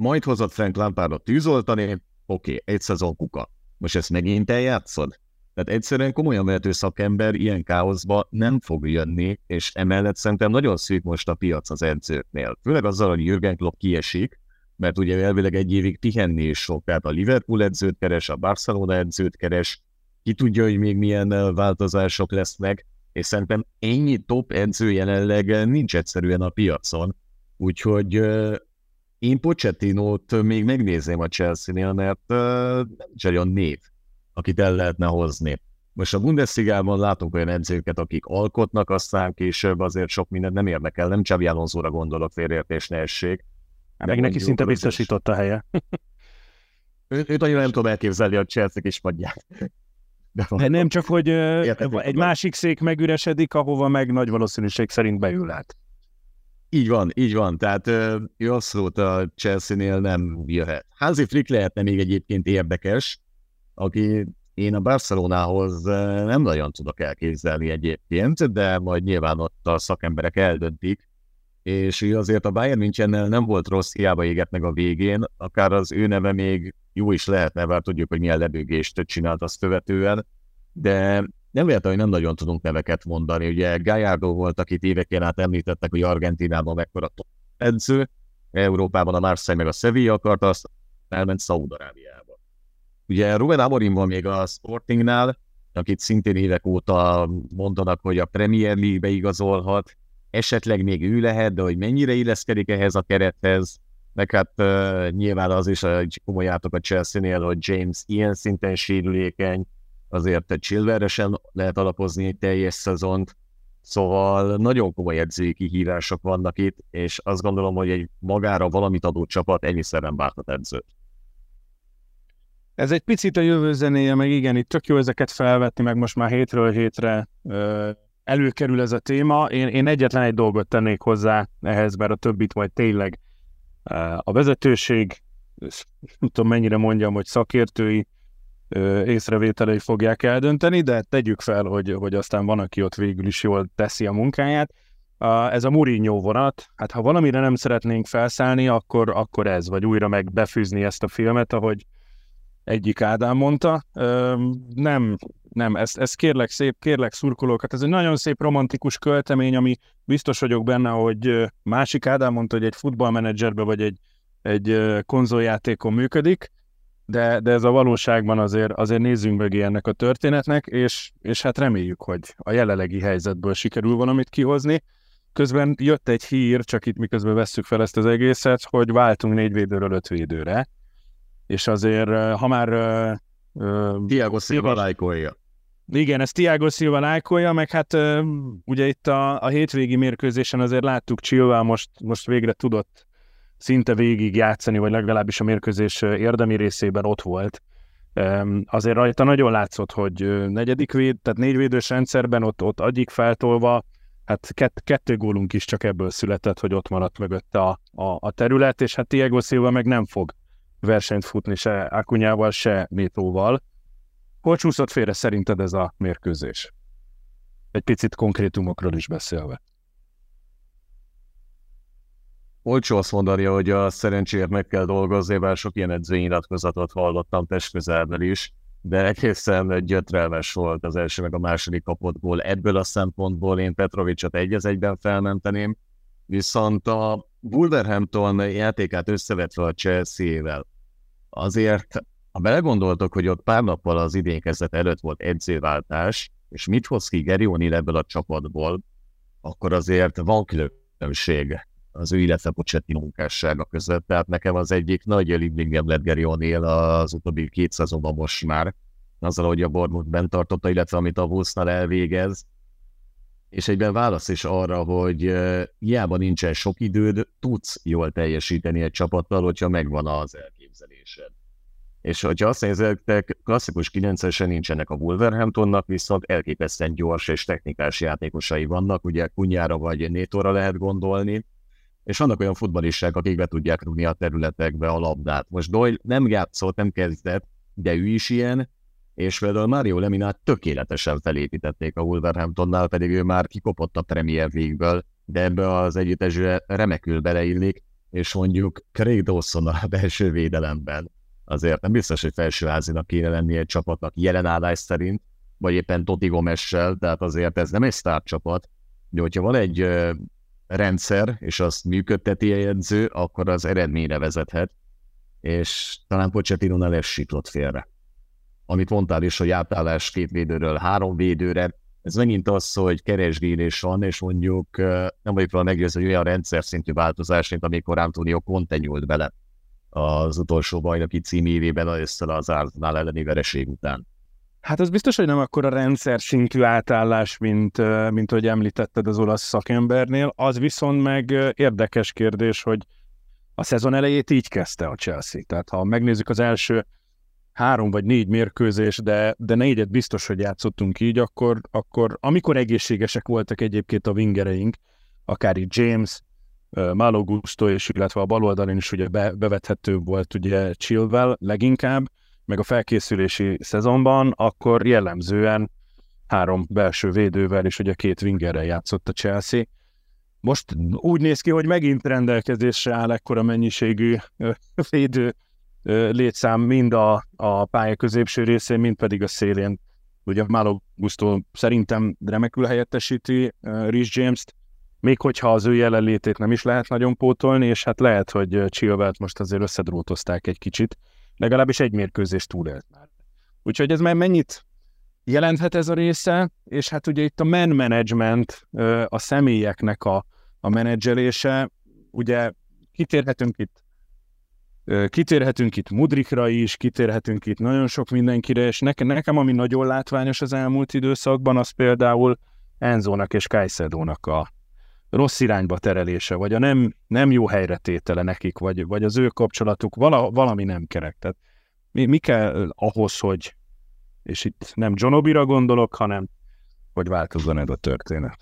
Majd hozott Frank Lampardot tűzoltani, oké, okay, egy szezon kuka. Most ezt megint eljátszod? Tehát egyszerűen komolyan vehető szakember ilyen káoszba nem fog jönni, és emellett szerintem nagyon szűk most a piac az edzőknél. Főleg azzal, hogy Jürgen Klopp kiesik, mert ugye elvileg egy évig pihenni is sok, tehát a Liverpool edzőt keres, a Barcelona edzőt keres, ki tudja, hogy még milyen változások lesznek, és szerintem ennyi top edző jelenleg nincs egyszerűen a piacon, úgyhogy uh, én Pochettinót még megnézném a Chelsea-nél, mert nincs olyan név, akit el lehetne hozni. Most a Bundesliga-ban látunk olyan edzőket, akik alkotnak, aztán később azért sok mindent nem érdekel, nem Csabi Alonso-ra gondolok, félreértés ne essék. Hát meg neki szinte biztosított a helye. őt, őt annyira nem tudom elképzelni a Chelsea is padját. De, De nem csak, hogy Értem, egy másik szék megüresedik, ahova meg nagy valószínűség szerint beül át. Így van, így van. Tehát ő abszolút a Chelsea-nél nem jöhet. Hansi Flick lehetne még egyébként érdekes, aki én a Barcelonához nem nagyon tudok elképzelni egyébként, de majd nyilván ott a szakemberek eldöntik, és ő azért a Bayern Münchennel nem volt rossz, hiába égett meg a végén, akár az ő neve még jó is lehetne, mert tudjuk, hogy milyen lebőgést csinált azt követően, de nem lehet, hogy nem nagyon tudunk neveket mondani. Ugye Gallardo volt, akit éveken át említettek, hogy Argentinában mekkora edző, Európában a Marseille meg a Sevilla akarta, azt elment Szaúd-Arábiába. Ugye Ruben Amorim van még a Sportingnál, akit szintén évek óta mondanak, hogy a Premier League-be igazolhat, esetleg még ő lehet, de hogy mennyire illeszkedik ehhez a kerethez, meg hát uh, nyilván az is egy komoly átok a Chelsea-nél, hogy James ilyen szinten sérülékeny, azért egy Chilverre sem lehet alapozni egy teljes szezont, szóval nagyon komoly edzői kihívások vannak itt, és azt gondolom, hogy egy magára valamit adó csapat ennyiszer nem várhat edzőt. Ez egy picit a jövő zenéje, meg igen, itt tök jó ezeket felvetni, meg most már hétről hétre ö, előkerül ez a téma. Én, én egyetlen egy dolgot tennék hozzá ehhez, mert a többit majd tényleg a vezetőség, nem tudom mennyire mondjam, hogy szakértői, észrevételei fogják eldönteni, de tegyük fel, hogy, hogy aztán van, aki ott végül is jól teszi a munkáját. Ez a Mourinho vonat, hát ha valamire nem szeretnénk felszállni, akkor, akkor ez, vagy újra meg befűzni ezt a filmet, ahogy egyik Ádám mondta. Nem, nem, ezt, ezt kérlek szép, kérlek szurkolókat, ez egy nagyon szép romantikus költemény, ami biztos vagyok benne, hogy másik Ádám mondta, hogy egy futballmenedzserbe vagy egy, egy konzoljátékon működik, de, de ez a valóságban azért, azért nézzünk mögé ennek a történetnek, és, és hát reméljük, hogy a jelenlegi helyzetből sikerül valamit kihozni. Közben jött egy hír, csak itt miközben vesszük fel ezt az egészet, hogy váltunk négy védőről öt védőre, és azért, ha már... Uh, Tiago Silva lájkolja. Igen, ez Tiago Silva lájkolja, meg hát uh, ugye itt a, a hétvégi mérkőzésen azért láttuk Silva most, most végre tudott szinte végig játszani, vagy legalábbis a mérkőzés érdemi részében ott volt. Azért rajta nagyon látszott, hogy negyedik véd, tehát négy védős rendszerben ott, ott agyik feltolva, hát kett, kettő gólunk is csak ebből született, hogy ott maradt mögött a, a, a terület, és hát Diego Silva meg nem fog versenyt futni se Akunyával, se Nétóval. Hol csúszott félre szerinted ez a mérkőzés? Egy picit konkrétumokról is beszélve. Olcsó azt mondani, hogy a szerencséért meg kell dolgozni, bár sok ilyen edzőnyilatkozatot hallottam testközelből is, de egészen gyötrelmes volt az első meg a második kapottból. Ebből a szempontból én Petrovicsot egy egyben felmenteném, viszont a Wolverhampton játékát összevetve a Chelsea-vel, azért, ha belegondoltok, hogy ott pár nappal az idénkezet előtt volt edzőváltás, és mit hoz ki Gerioni ebből a csapatból, akkor azért van különbség az ő, illetve Pochettino munkássága között. Tehát nekem az egyik nagy liebligem lett Gary O'Neill az utóbbi két szezonban most már, azzal, hogy a Bournemouth bent tartotta, illetve amit a Wolvesnál elvégez. És egyben válasz is arra, hogy hiába nincsen sok időd, tudsz jól teljesíteni egy csapattal, hogyha megvan az elképzelésed. És hogyha azt nézzétek, klasszikus 9 nincsenek a Wolverhamptonnak, viszont elképesztően gyors és technikás játékosai vannak, ugye Kunyára vagy Nétóra lehet gondolni, és vannak olyan futballisták, akik be tudják rúgni a területekbe a labdát. Most Doyle nem játszott, nem kezdett, de ő is ilyen, és például Mario Leminát tökéletesen felépítették a Wolverhamptonnál, pedig ő már kikopott a Premier League-ből, de ebbe az együttesre remekül beleillik, és mondjuk Craig Dawson a (laughs) belső védelemben. Azért nem biztos, hogy felsőházinak kéne lenni egy csapatnak jelen állás szerint, vagy éppen Toti Gomessel, tehát azért ez nem egy csapat, de hogyha van egy rendszer, és azt működteti a jegyző, akkor az eredményre vezethet, és talán Pochettino lesz siklott félre. Amit mondtál is, hogy átállás két védőről három védőre, ez megint az, hogy keresgélés van, és mondjuk nem vagyok róla meggyőző, hogy olyan rendszer szintű változás, mint amikor Antonio Conte nyúlt bele az utolsó bajnoki címévében össze az Arsenal elleni vereség után. Hát az biztos, hogy nem akkor a rendszer szintű átállás, mint, mint hogy említetted az olasz szakembernél. Az viszont meg érdekes kérdés, hogy a szezon elejét így kezdte a Chelsea. Tehát ha megnézzük az első három vagy négy mérkőzés, de, de négyet biztos, hogy játszottunk így, akkor, akkor amikor egészségesek voltak egyébként a wingereink, akár így James, Malo Gusto, és illetve a baloldalon is ugye be, bevethető volt ugye Chilwell leginkább, meg a felkészülési szezonban, akkor jellemzően három belső védővel és ugye két wingerrel játszott a Chelsea. Most úgy néz ki, hogy megint rendelkezésre áll ekkora mennyiségű védő létszám mind a, a pálya középső részén, mind pedig a szélén. Ugye Malo Gusto szerintem remekül helyettesíti Rhys James-t, még hogyha az ő jelenlétét nem is lehet nagyon pótolni, és hát lehet, hogy Chilwell-t most azért összedrótozták egy kicsit, legalábbis egy mérkőzést túlélt már. Úgyhogy ez már mennyit jelenthet ez a része, és hát ugye itt a man management, a személyeknek a, a menedzselése, ugye kitérhetünk itt Kitérhetünk itt Mudrikra is, kitérhetünk itt nagyon sok mindenkire, és nekem, nekem ami nagyon látványos az elmúlt időszakban, az például Enzónak és Kajszedónak a rossz irányba terelése, vagy a nem, nem jó helyre tétele nekik, vagy, vagy az ő kapcsolatuk, vala, valami nem kerek. Tehát mi, mi kell ahhoz, hogy, és itt nem John gondolok, hanem hogy változzon ez a történet.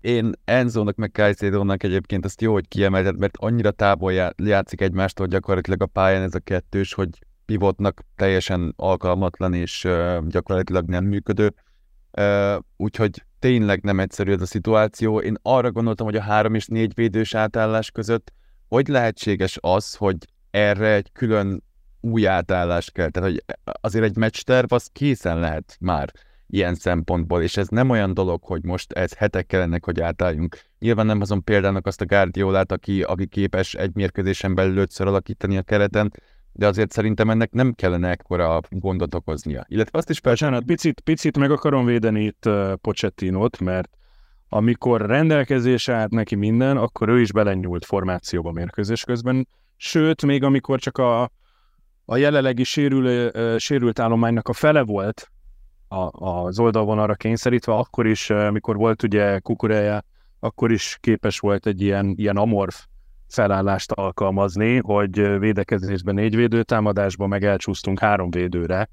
Én Enzónak meg Kajszédónak egyébként azt jó, hogy kiemelted, mert annyira távol játszik egymástól gyakorlatilag a pályán ez a kettős, hogy pivotnak teljesen alkalmatlan és uh, gyakorlatilag nem működő. Uh, úgyhogy tényleg nem egyszerű ez a szituáció. Én arra gondoltam, hogy a három és négy védős átállás között hogy lehetséges az, hogy erre egy külön új átállás kell. Tehát, hogy azért egy meccsterv az készen lehet már ilyen szempontból, és ez nem olyan dolog, hogy most ez hetek kellenek, hogy átálljunk. Nyilván nem hozom példának azt a Guardiolát, aki, aki képes egy mérkőzésen belül ötször alakítani a kereten, de azért szerintem ennek nem kellene ekkora gondot okoznia. Illetve azt is persze... Bocsánat, picit, picit meg akarom védeni itt uh, mert amikor rendelkezésre állt neki minden, akkor ő is belenyúlt formációba mérkőzés közben, sőt, még amikor csak a, a jelenlegi sérül, sérült állománynak a fele volt a, az oldalvonalra kényszerítve, akkor is, mikor volt ugye kukureja, akkor is képes volt egy ilyen, ilyen amorf felállást alkalmazni, hogy védekezésben négy védő, támadásban meg elcsúsztunk három védőre.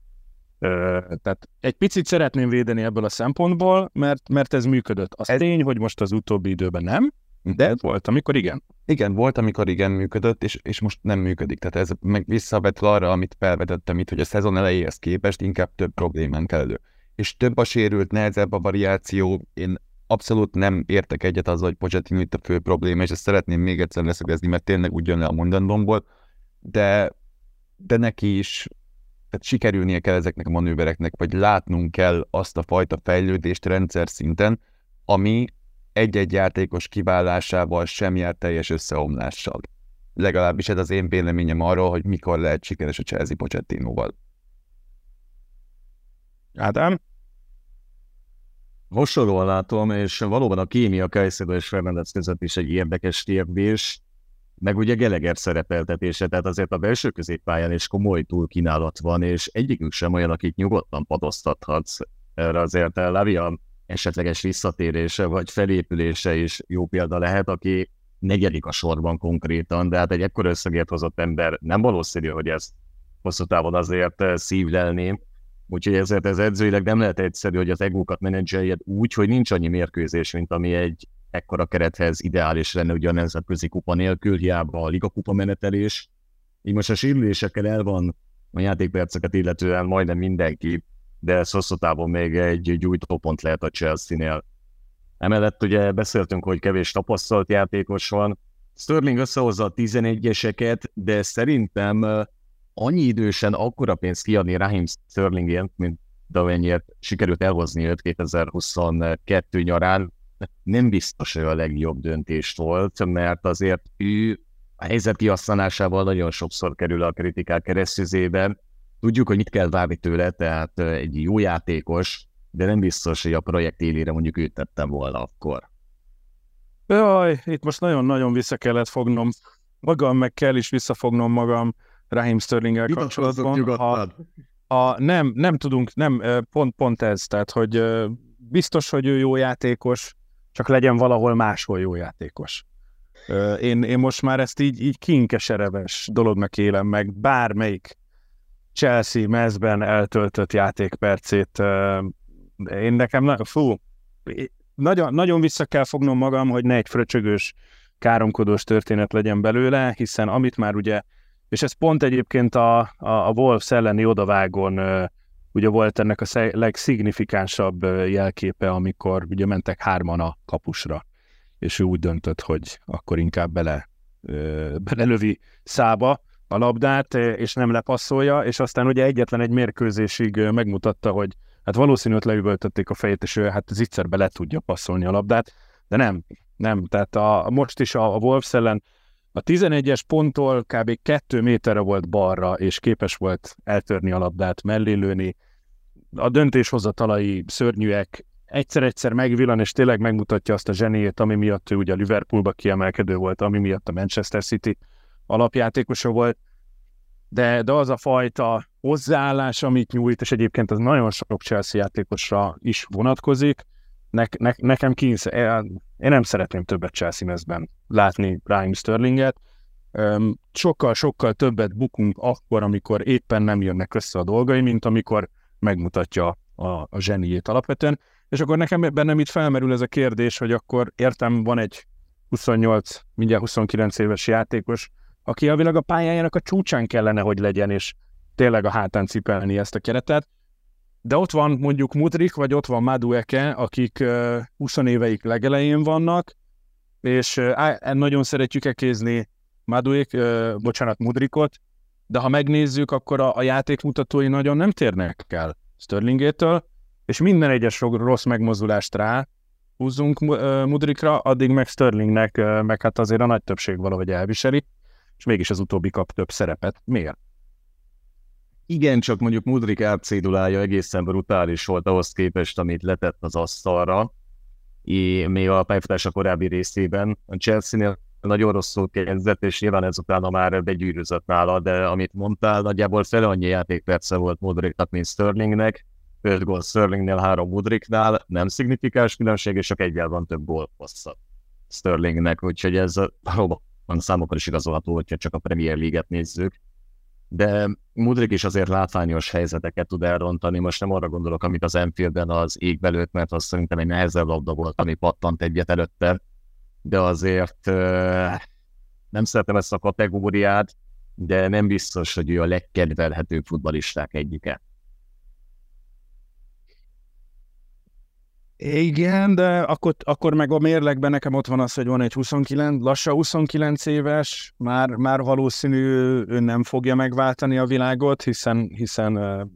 Tehát egy picit szeretném védeni ebből a szempontból, mert, mert ez működött. Az ez... tény, hogy most az utóbbi időben nem, de volt, amikor igen. Igen, volt, amikor igen működött, és, és most nem működik. Tehát ez meg visszavetül arra, amit felvetettem itt, hogy a szezon elejéhez képest inkább több problémán kell elő. És több a sérült, nehezebb a variáció. Én abszolút nem értek egyet azzal, hogy Pochettino itt a fő probléma, és ezt szeretném még egyszer leszögezni, mert tényleg úgy jön le a mondanomból, de, de neki is tehát sikerülnie kell ezeknek a manővereknek, vagy látnunk kell azt a fajta fejlődést rendszer szinten, ami egy-egy játékos kiválásával sem jár teljes összeomlással. Legalábbis ez az én véleményem arról, hogy mikor lehet sikeres a Chelsea Pochettinóval. Ádám? Hasonlóan látom, és valóban a kémia Kajszedó és Fernandez között is egy érdekes kérdés, meg ugye Geleger szerepeltetése, tehát azért a belső középpályán is komoly túlkínálat van, és egyikük sem olyan, akit nyugodtan padoztathatsz. Erre azért Lavia esetleges visszatérése vagy felépülése is jó példa lehet, aki negyedik a sorban konkrétan, de hát egy ekkor összegért hozott ember nem valószínű, hogy ezt hosszú távon azért szívlelni. Úgyhogy ezért ez edzőileg nem lehet egyszerű, hogy az egókat menedzseljed úgy, hogy nincs annyi mérkőzés, mint ami egy ekkora kerethez ideális lenne ugye a nemzetközi kupa nélkül, hiába a ligakupa menetelés. Így most a sérülésekkel el van a játékperceket illetően majdnem mindenki, de ez hosszú távon még egy gyújtópont lehet a Chelsea-nél. Emellett ugye beszéltünk, hogy kevés tapasztalt játékos van. Sterling összehozza a 11-eseket, de szerintem annyi idősen akkora pénzt kiadni Raheem Sterlingért, mint de amennyit sikerült elhozni őt 2022 nyarán, nem biztos, hogy a legjobb döntés volt, mert azért ő a helyzet kihasználásával nagyon sokszor kerül a kritikák keresztüzébe. Tudjuk, hogy mit kell várni tőle, tehát egy jó játékos, de nem biztos, hogy a projekt élére mondjuk őt tettem volna akkor. Jaj, itt most nagyon-nagyon vissza kellett fognom magam, meg kell is visszafognom magam Raheem Sterling-el kapcsolatban. Ha, ha nem, nem tudunk, nem, pont, pont ez, tehát, hogy biztos, hogy ő jó játékos, csak legyen valahol máshol jó játékos. Én, én most már ezt így, így kinkesereves dolognak élem meg, bármelyik Chelsea mezben eltöltött játékpercét. Én nekem, fú, nagyon, nagyon vissza kell fognom magam, hogy ne egy fröcsögős, káromkodós történet legyen belőle, hiszen amit már ugye, és ez pont egyébként a, a, a Wolves elleni odavágon ugye volt ennek a legszignifikánsabb jelképe, amikor ugye mentek hárman a kapusra, és ő úgy döntött, hogy akkor inkább bele, belelövi szába a labdát, és nem lepasszolja, és aztán ugye egyetlen egy mérkőzésig megmutatta, hogy hát valószínűleg leüvöltötték a fejét, és ő hát zicser le tudja passzolni a labdát, de nem, nem, tehát a, most is a, a Wolves ellen a 11-es ponttól kb. 2 méterre volt balra, és képes volt eltörni a labdát, mellélőni. A döntéshozatalai szörnyűek, egyszer-egyszer megvillan, és tényleg megmutatja azt a zseniét, ami miatt ő ugye a Liverpoolba kiemelkedő volt, ami miatt a Manchester City alapjátékosa volt. De, de az a fajta hozzáállás, amit nyújt, és egyébként az nagyon sok Chelsea játékosra is vonatkozik, ne, ne, nekem kínsz, én nem szeretném többet Chelsea mezben látni Raheem Sterlinget. Sokkal-sokkal többet bukunk akkor, amikor éppen nem jönnek össze a dolgai, mint amikor megmutatja a, a zseniét alapvetően. És akkor nekem bennem itt felmerül ez a kérdés, hogy akkor értem, van egy 28, mindjárt 29 éves játékos, aki a világ a pályájának a csúcsán kellene, hogy legyen, és tényleg a hátán cipelni ezt a keretet. De ott van mondjuk Mudrik, vagy ott van Madueke, akik uh, 20 éveik legelején vannak, és uh, nagyon szeretjük ekézni Maduek, uh, bocsánat, Mudrikot, de ha megnézzük, akkor a, a játékmutatói nagyon nem térnek el Sterlingétől, és minden egyes rossz megmozdulást rá húzzunk Mudrikra, addig meg Sterlingnek, uh, meg hát azért a nagy többség valahogy elviseli, és mégis az utóbbi kap több szerepet. Miért? Igen, csak mondjuk Mudrik átszédulája egészen brutális volt ahhoz képest, amit letett az asztalra, é, még a pályafutása korábbi részében. A Chelsea-nél nagyon rosszul kezdett, és nyilván ezután már begyűrűzött nála, de amit mondtál, nagyjából fele annyi játékperce volt Mudriknak, mint Sterlingnek, 5 gól Sterlingnél, 3 Mudriknál, nem szignifikáns különbség, és csak egyel van több gól hosszabb Sterlingnek, úgyhogy ez valóban számokra is igazolható, hogyha csak a Premier League-et nézzük de Mudrik is azért látványos helyzeteket tud elrontani. Most nem arra gondolok, amit az Enfieldben az ég belőtt, mert az szerintem egy nehezebb labda volt, ami pattant egyet előtte, de azért nem szeretem ezt a kategóriát, de nem biztos, hogy ő a legkedvelhetőbb futbalisták egyike. Igen, de akkor, akkor meg a mérlegben nekem ott van az, hogy van egy 29, lassan 29 éves, már, már valószínű ő nem fogja megváltani a világot, hiszen... hiszen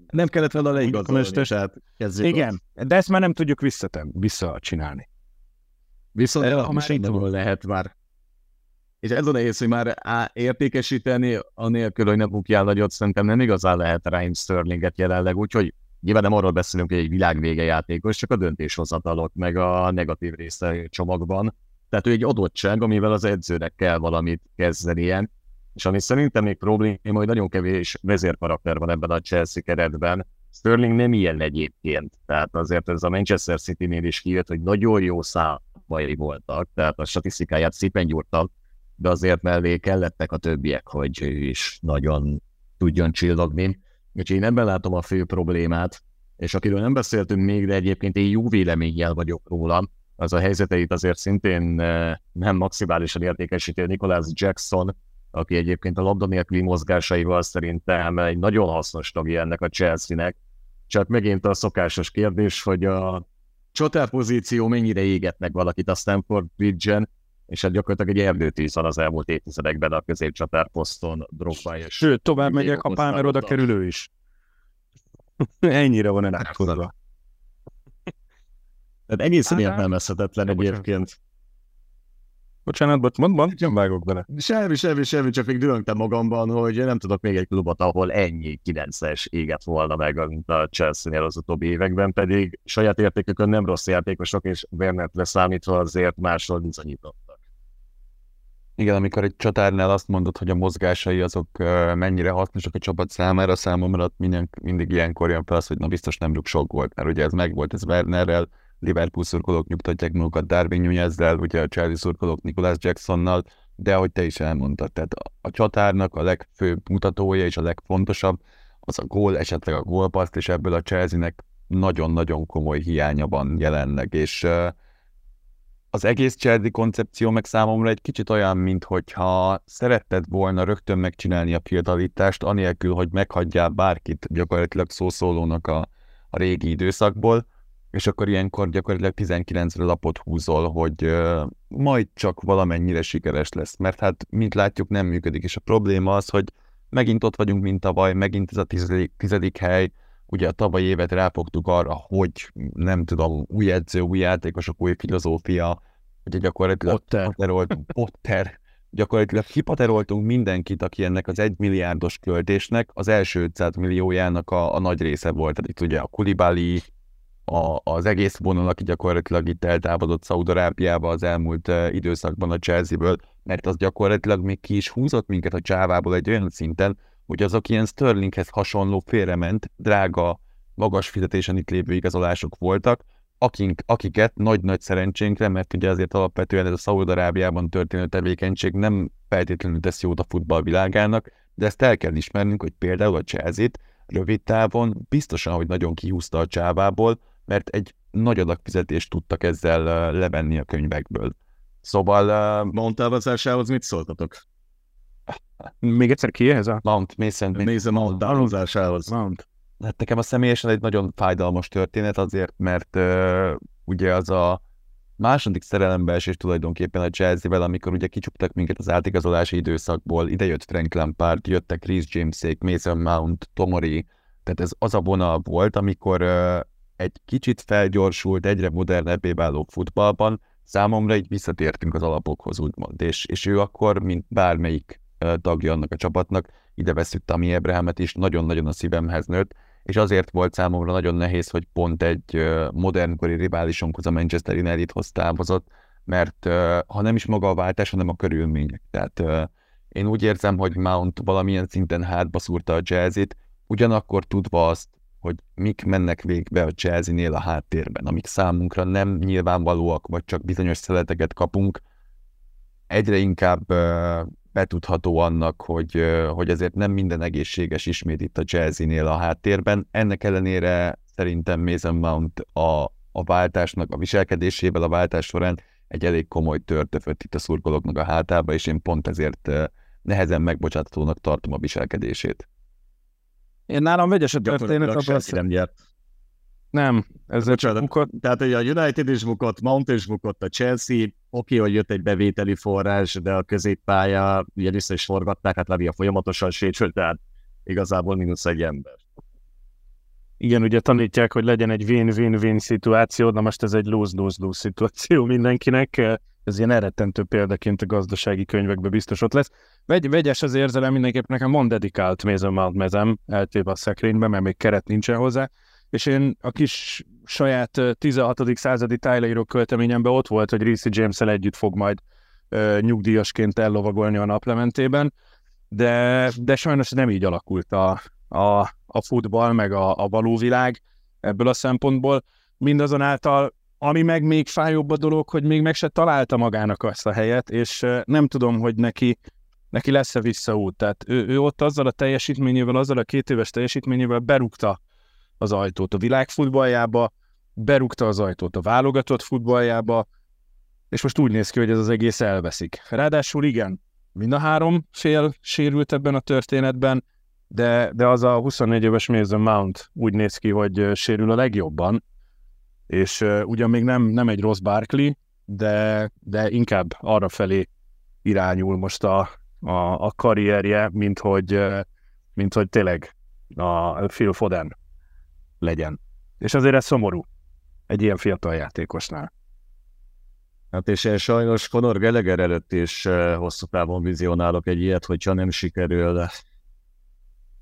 nem kellett vele leigazolni, tehát Igen, de ezt már nem tudjuk visszatem, visszacsinálni. Viszont e, ha már lehet már. És ez a nehéz, hogy már á, értékesíteni, anélkül, hogy ne bukjál nagyot, szerintem nem igazán lehet Ryan Sterlinget jelenleg, úgyhogy Nyilván nem arról beszélünk, hogy egy világvége játékos, csak a döntéshozatalok, meg a negatív része csomagban. Tehát ő egy adottság, amivel az edzőnek kell valamit kezdenie, és ami szerintem még probléma, hogy nagyon kevés vezérkarakter van ebben a Chelsea keretben. Sterling nem ilyen egyébként, tehát azért ez a Manchester City-nél is kijött, hogy nagyon jó számai voltak, tehát a statisztikáját szépen gyúrtak, de azért mellé kellettek a többiek, hogy ő is nagyon tudjon csillogni. Úgyhogy én ebben látom a fő problémát, és akiről nem beszéltünk még, de egyébként én jó véleménnyel vagyok róla, az a helyzeteit azért szintén eh, nem maximálisan értékesítő Nicholas Jackson, aki egyébként a labda nélküli mozgásaival szerintem egy nagyon hasznos tagja ennek a Chelsea-nek. Csak megint a szokásos kérdés, hogy a csatár pozíció mennyire éget meg valakit a Stanford Bridge-en, és hát gyakorlatilag egy erdőtűz van az elmúlt évtizedekben a középcsatár poszton, Drogba és... Sőt, tovább megyek, a Palmer oda kerülő is. (laughs) Ennyire van tudva. Tehát egészen hát, értelmezhetetlen egyébként. Bocsánat, bot, mond, mond, nem vágok bele. Semmi, semmi, semmi, csak még dülöngtem magamban, hogy nem tudok még egy klubot, ahol ennyi 9-es éget volna meg, mint a Chelsea-nél az utóbbi években, pedig saját értékükön nem rossz játékosok, és Werner leszámítva azért másról bizonyítottak. Igen, amikor egy csatárnál azt mondod, hogy a mozgásai azok mennyire hasznosak a csapat számára, számomra minden, mindig ilyenkor jön fel az, hogy na biztos nem rúg sok volt, mert ugye ez megvolt, ez Wernerrel, Liverpool szurkolók nyugtatják magukat Darwin Nunezzel, ugye a Chelsea szurkolók Nicholas Jacksonnal, de ahogy te is elmondtad, tehát a csatárnak a legfőbb mutatója és a legfontosabb az a gól, esetleg a gólpaszt, és ebből a Chelsea-nek nagyon-nagyon komoly hiánya van jelenleg, és az egész Chelsea koncepció meg számomra egy kicsit olyan, mint hogyha szeretted volna rögtön megcsinálni a fiatalítást, anélkül, hogy meghagyjál bárkit gyakorlatilag szószólónak a, a régi időszakból, és akkor ilyenkor gyakorlatilag 19-re lapot húzol, hogy uh, majd csak valamennyire sikeres lesz, mert hát, mint látjuk, nem működik, és a probléma az, hogy megint ott vagyunk, mint tavaly, megint ez a tizedik, tizedik hely, ugye a tavalyi évet ráfogtuk arra, hogy nem tudom, új edző, új játékosok, új filozófia, ugye gyakorlatilag Potter. Pateroltunk, (laughs) Potter, gyakorlatilag kipateroltunk mindenkit, aki ennek az egy milliárdos költésnek az első 500 milliójának a, a nagy része volt. Tehát itt ugye a Kulibali, a, az egész vonal, aki gyakorlatilag itt eltávolodott Szaudarábiába az elmúlt uh, időszakban a Chelsea-ből, mert az gyakorlatilag még ki is húzott minket a csávából egy olyan szinten, hogy azok ilyen Sterlinghez hasonló félrement, drága, magas fizetésen itt lévő igazolások voltak, akink, akiket nagy-nagy szerencsénkre, mert ugye azért alapvetően ez a Szaúd-Arábiában történő tevékenység nem feltétlenül tesz jót a futball világának, de ezt el kell ismernünk, hogy például a chelsea rövid távon biztosan, hogy nagyon kihúzta a csávából, mert egy nagy adag fizetést tudtak ezzel levenni a könyvekből. Szóval... Uh, Mount távozásához mit szóltatok? Még egyszer ki ez a? Mount, Mason. Mason Mount távozásához. Mount. Hát nekem a személyesen egy nagyon fájdalmas történet azért, mert uh, ugye az a második szerelembeesés tulajdonképpen a Chelsea-vel, amikor ugye kicsuktak minket az átigazolási időszakból, ide jött Frank Lampard, jöttek Chris Jamesék, Mason Mount, Tomori, tehát ez az a vonal volt, amikor uh, egy kicsit felgyorsult, egyre modernebbé váló futballban, számomra így visszatértünk az alapokhoz, úgymond, és, és ő akkor, mint bármelyik tagja annak a csapatnak, ide veszük Tami Abrahamet is, nagyon-nagyon a szívemhez nőtt, és azért volt számomra nagyon nehéz, hogy pont egy modernkori riválisunkhoz a Manchester Unitedhoz távozott, mert ha nem is maga a váltás, hanem a körülmények. Tehát én úgy érzem, hogy Mount valamilyen szinten hátba szúrta a jazzit, ugyanakkor tudva azt, hogy mik mennek végbe a Chelsea-nél a háttérben, amik számunkra nem nyilvánvalóak, vagy csak bizonyos szeleteket kapunk, egyre inkább betudható annak, hogy, hogy ezért nem minden egészséges ismét itt a Chelsea-nél a háttérben. Ennek ellenére szerintem Mason Mount a, a váltásnak, a viselkedésével a váltás során egy elég komoly törtöfött itt a szurkolóknak a hátába, és én pont ezért nehezen megbocsáthatónak tartom a viselkedését. Én nálam vegyes a történet, abban nem nyert. Nem, ez Bocsánat, bukott. Tehát hogy a United is bukott, Mount is bukott, a Chelsea, oké, hogy jött egy bevételi forrás, de a középpálya, ugye vissza is forgatták, hát Lavia folyamatosan sétsült, tehát igazából mínusz egy ember. Igen, ugye tanítják, hogy legyen egy win-win-win szituáció, na most ez egy lose-lose-lose szituáció mindenkinek. Ez ilyen eredtentő példaként a gazdasági könyvekben biztos ott lesz. Vegy, vegyes az érzelem mindenképp nekem van dedikált Mason Mount mezem, eltéve a szekrényben, mert még keret nincsen hozzá és én a kis saját 16. századi tájleíró költeményemben ott volt, hogy Reese james együtt fog majd ö, nyugdíjasként ellovagolni a naplementében, de, de sajnos nem így alakult a, a, a futball, meg a, a való világ ebből a szempontból. Mindazonáltal, ami meg még fájóbb a dolog, hogy még meg se találta magának azt a helyet, és nem tudom, hogy neki neki lesz-e visszaút. Tehát ő, ő ott azzal a teljesítményével, azzal a két éves teljesítményével berúgta az ajtót a világ futballjába, berúgta az ajtót a válogatott futballjába, és most úgy néz ki, hogy ez az egész elveszik. Ráadásul igen, mind a három fél sérült ebben a történetben, de, de az a 24 éves Mason Mount úgy néz ki, hogy sérül a legjobban, és uh, ugyan még nem, nem egy rossz Barkley, de, de inkább arra felé irányul most a, a, a karrierje, mint hogy, mint hogy tényleg a Phil Foden legyen. És azért ez szomorú egy ilyen fiatal játékosnál. Hát és én sajnos Conor Gallagher előtt is eh, hosszú távon vizionálok egy ilyet, hogyha nem sikerül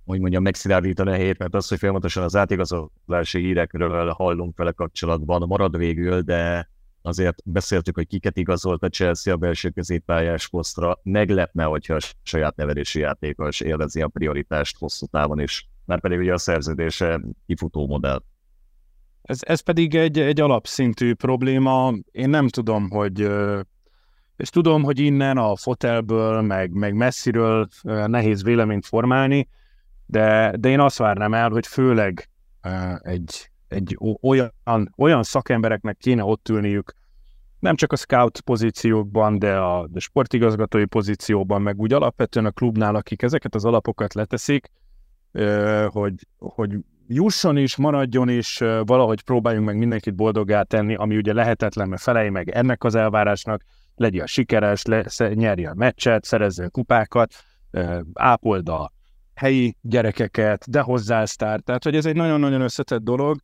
hogy mondjam, megszilárdítani a hét, mert az, hogy folyamatosan az átigazolási hírekről hallunk vele kapcsolatban, marad végül, de azért beszéltük, hogy kiket igazolt a Chelsea a belső középpályás posztra. Meglepne, hogyha a saját nevelési játékos élvezi a prioritást hosszú távon is mert pedig ugye a szerződése kifutó modell. Ez, ez pedig egy, egy alapszintű probléma. Én nem tudom, hogy és tudom, hogy innen a fotelből, meg, meg messziről nehéz véleményt formálni, de, de én azt várnám el, hogy főleg egy, egy olyan, olyan szakembereknek kéne ott ülniük, nem csak a scout pozíciókban, de a de sportigazgatói pozícióban, meg úgy alapvetően a klubnál, akik ezeket az alapokat leteszik, hogy, hogy jusson is, maradjon is, valahogy próbáljunk meg mindenkit boldoggá tenni, ami ugye lehetetlen, mert felej meg ennek az elvárásnak, legyen sikeres, le, nyerje a meccset, szerezze kupákat, ápold a helyi gyerekeket, de hozzá sztár. Tehát, hogy ez egy nagyon-nagyon összetett dolog,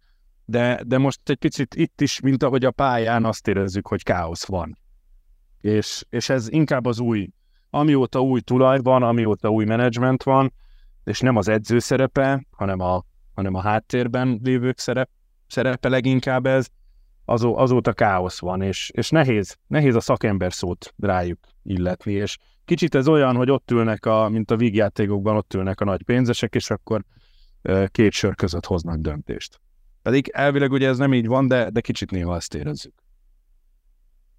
de, de most egy picit itt is, mint ahogy a pályán azt érezzük, hogy káosz van. És, és ez inkább az új, amióta új tulaj van, amióta új menedzsment van, és nem az edző szerepe, hanem a, hanem a háttérben lévők szerep, szerepe leginkább ez, azó, azóta káosz van, és, és nehéz, nehéz a szakember szót rájuk illetni, és kicsit ez olyan, hogy ott ülnek, a, mint a vígjátékokban, ott ülnek a nagy pénzesek, és akkor két sör között hoznak döntést. Pedig elvileg ugye ez nem így van, de, de kicsit néha ezt érezzük.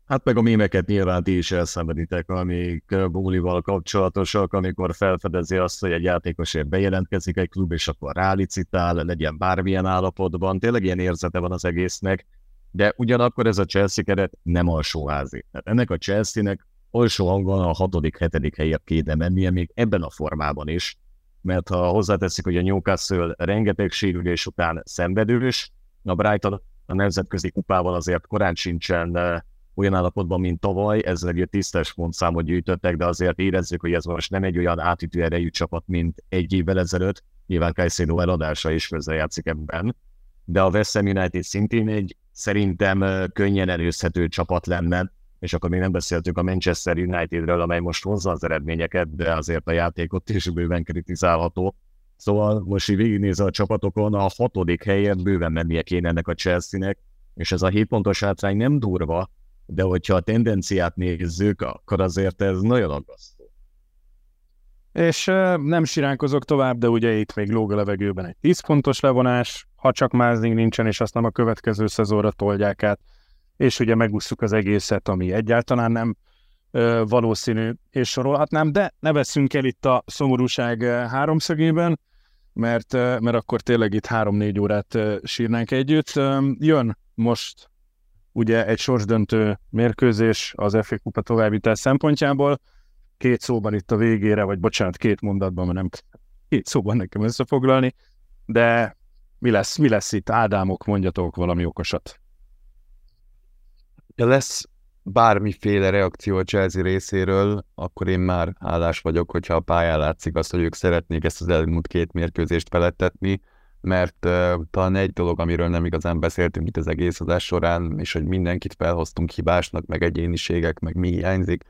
Hát meg a mémeket nyilván ti is elszenveditek, amik Bólival kapcsolatosak, amikor felfedezi azt, hogy egy játékosért bejelentkezik egy klub, és akkor rálicitál, legyen bármilyen állapotban. Tényleg ilyen érzete van az egésznek, de ugyanakkor ez a Chelsea keret nem alsóházi. Tehát ennek a Chelsea-nek alsó hangon a hatodik, hetedik helyért kéne mennie, még ebben a formában is, mert ha hozzáteszik, hogy a Newcastle rengeteg sérülés után szenvedős, a Brighton a nemzetközi kupával azért korán sincsen olyan állapotban, mint tavaly, ezzel egy tisztes pontszámot gyűjtöttek, de azért érezzük, hogy ez most nem egy olyan átütő erejű csapat, mint egy évvel ezelőtt. Nyilván Caicedo eladása is játszik ebben, de a West Ham United szintén egy szerintem könnyen erőzhető csapat lenne, és akkor még nem beszéltünk a Manchester Unitedről, amely most hozza az eredményeket, de azért a játékot is bőven kritizálható. Szóval most így végignézve a csapatokon, a hatodik helyet bőven mennie kéne ennek a Chelsea-nek, és ez a 7 pontos hátrány nem durva, de hogyha a tendenciát nézzük, akkor azért ez nagyon aggasztó. És nem siránkozok tovább, de ugye itt még lóg a levegőben egy 10 pontos levonás, ha csak mázing nincsen, és azt nem a következő szezonra tolják át, és ugye megúszuk az egészet, ami egyáltalán nem valószínű, és sorolhatnám, de ne veszünk el itt a szomorúság háromszögében, mert, mert akkor tényleg itt három-négy órát sírnánk együtt. Jön most ugye egy sorsdöntő mérkőzés az FA Kupa továbbítás szempontjából, két szóban itt a végére, vagy bocsánat, két mondatban, mert nem két szóban nekem összefoglalni, de mi lesz, mi lesz itt? Ádámok, mondjatok valami okosat. Ja, lesz bármiféle reakció a Chelsea részéről, akkor én már hálás vagyok, hogyha a pályán látszik azt, hogy ők szeretnék ezt az elmúlt két mérkőzést felettetni, mert uh, talán egy dolog, amiről nem igazán beszéltünk itt az egész adás során, és hogy mindenkit felhoztunk hibásnak, meg egyéniségek, meg mi hiányzik,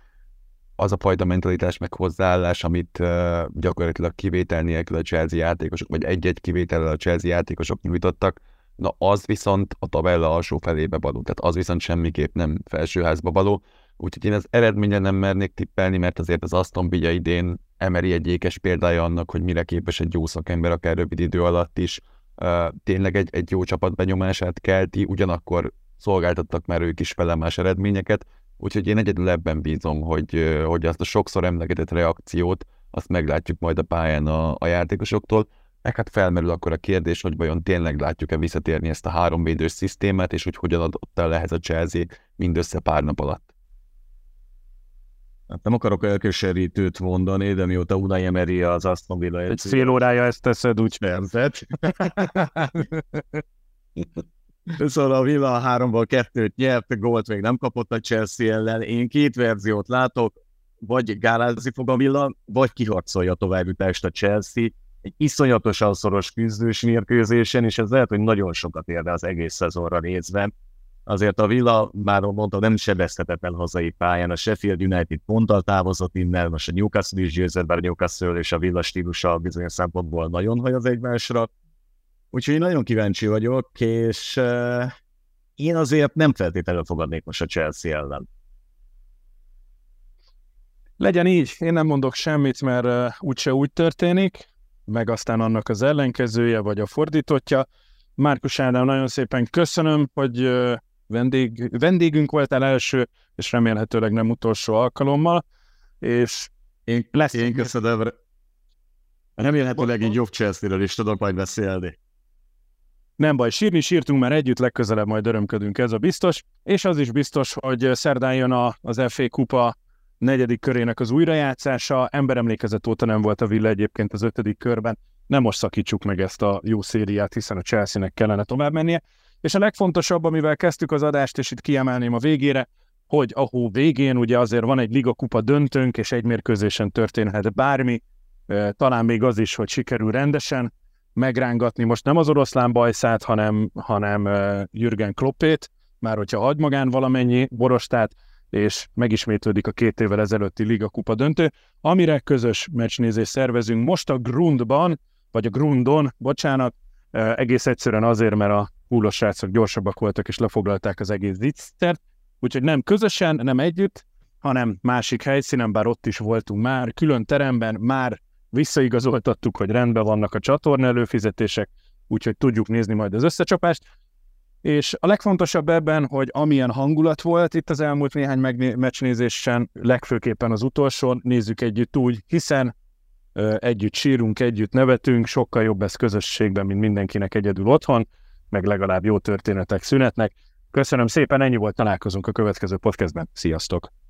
az a fajta mentalitás, meg hozzáállás, amit uh, gyakorlatilag kivétel nélkül a Chelsea játékosok, vagy egy-egy kivétellel a Chelsea játékosok nyújtottak, na az viszont a tabella alsó felébe való, tehát az viszont semmiképp nem felsőházba való, úgyhogy én az eredményen nem mernék tippelni, mert azért az Aston Villa idén emeri egy ékes példája annak, hogy mire képes egy jó szakember akár rövid idő alatt is tényleg egy, egy jó csapat benyomását kelti, ugyanakkor szolgáltattak már ők is felemás eredményeket, úgyhogy én egyedül ebben bízom, hogy, hogy azt a sokszor emlegetett reakciót, azt meglátjuk majd a pályán a, a játékosoktól, meg hát felmerül akkor a kérdés, hogy vajon tényleg látjuk-e visszatérni ezt a háromvédős szisztémát, és hogy hogyan adott el ehhez a Chelsea mindössze pár nap alatt. Hát nem akarok elkeserítőt mondani, de mióta Unai Emery az Aston Villa Egy fél órája ezt teszed, úgy percet. szóval a Villa háromból kettőt nyert, gólt még nem kapott a Chelsea ellen. Én két verziót látok, vagy gálázni fog a Villa, vagy kiharcolja a továbbjutást a Chelsea. Egy iszonyatosan szoros küzdős mérkőzésen, és ez lehet, hogy nagyon sokat érne az egész szezonra nézve azért a Villa, már mondta, nem sebezhetetlen hazai pályán, a Sheffield United ponttal távozott innen, most a Newcastle is győzött, bár a Newcastle és a Villa stílusa bizonyos szempontból nagyon haj az egymásra. Úgyhogy nagyon kíváncsi vagyok, és uh, én azért nem feltétlenül fogadnék most a Chelsea ellen. Legyen így, én nem mondok semmit, mert uh, úgyse úgy történik, meg aztán annak az ellenkezője, vagy a fordítottja. Márkus Ádám, nagyon szépen köszönöm, hogy uh, vendég, vendégünk voltál első, és remélhetőleg nem utolsó alkalommal, és én, lesz én köszönöm. Remélhetőleg egy jobb chelsea is tudok majd beszélni. Nem baj, sírni sírtunk, mert együtt legközelebb majd örömködünk, ez a biztos, és az is biztos, hogy szerdán jön a, az FA Kupa negyedik körének az újrajátszása, emberemlékezet óta nem volt a Villa egyébként az ötödik körben, nem most szakítsuk meg ezt a jó szériát, hiszen a Chelsea-nek kellene tovább mennie, és a legfontosabb, amivel kezdtük az adást, és itt kiemelném a végére, hogy a hó végén ugye azért van egy Liga Kupa döntőnk, és egy mérkőzésen történhet bármi, talán még az is, hogy sikerül rendesen megrángatni most nem az oroszlán bajszát, hanem, hanem Jürgen Kloppét, már hogyha hagy magán valamennyi borostát, és megismétlődik a két évvel ezelőtti Liga Kupa döntő, amire közös meccsnézést szervezünk most a Grundban, vagy a Grundon, bocsánat, egész egyszerűen azért, mert a húlos srácok gyorsabbak voltak, és lefoglalták az egész disztert, úgyhogy nem közösen, nem együtt, hanem másik helyszínen, bár ott is voltunk már, külön teremben, már visszaigazoltattuk, hogy rendben vannak a csatorna előfizetések, úgyhogy tudjuk nézni majd az összecsapást. És a legfontosabb ebben, hogy amilyen hangulat volt itt az elmúlt néhány meccsnézésen, legfőképpen az utolsón, nézzük együtt úgy, hiszen ö, együtt sírunk, együtt nevetünk, sokkal jobb ez közösségben, mint mindenkinek egyedül otthon, meg legalább jó történetek szünetnek. Köszönöm szépen, ennyi volt, találkozunk a következő podcastben. Sziasztok!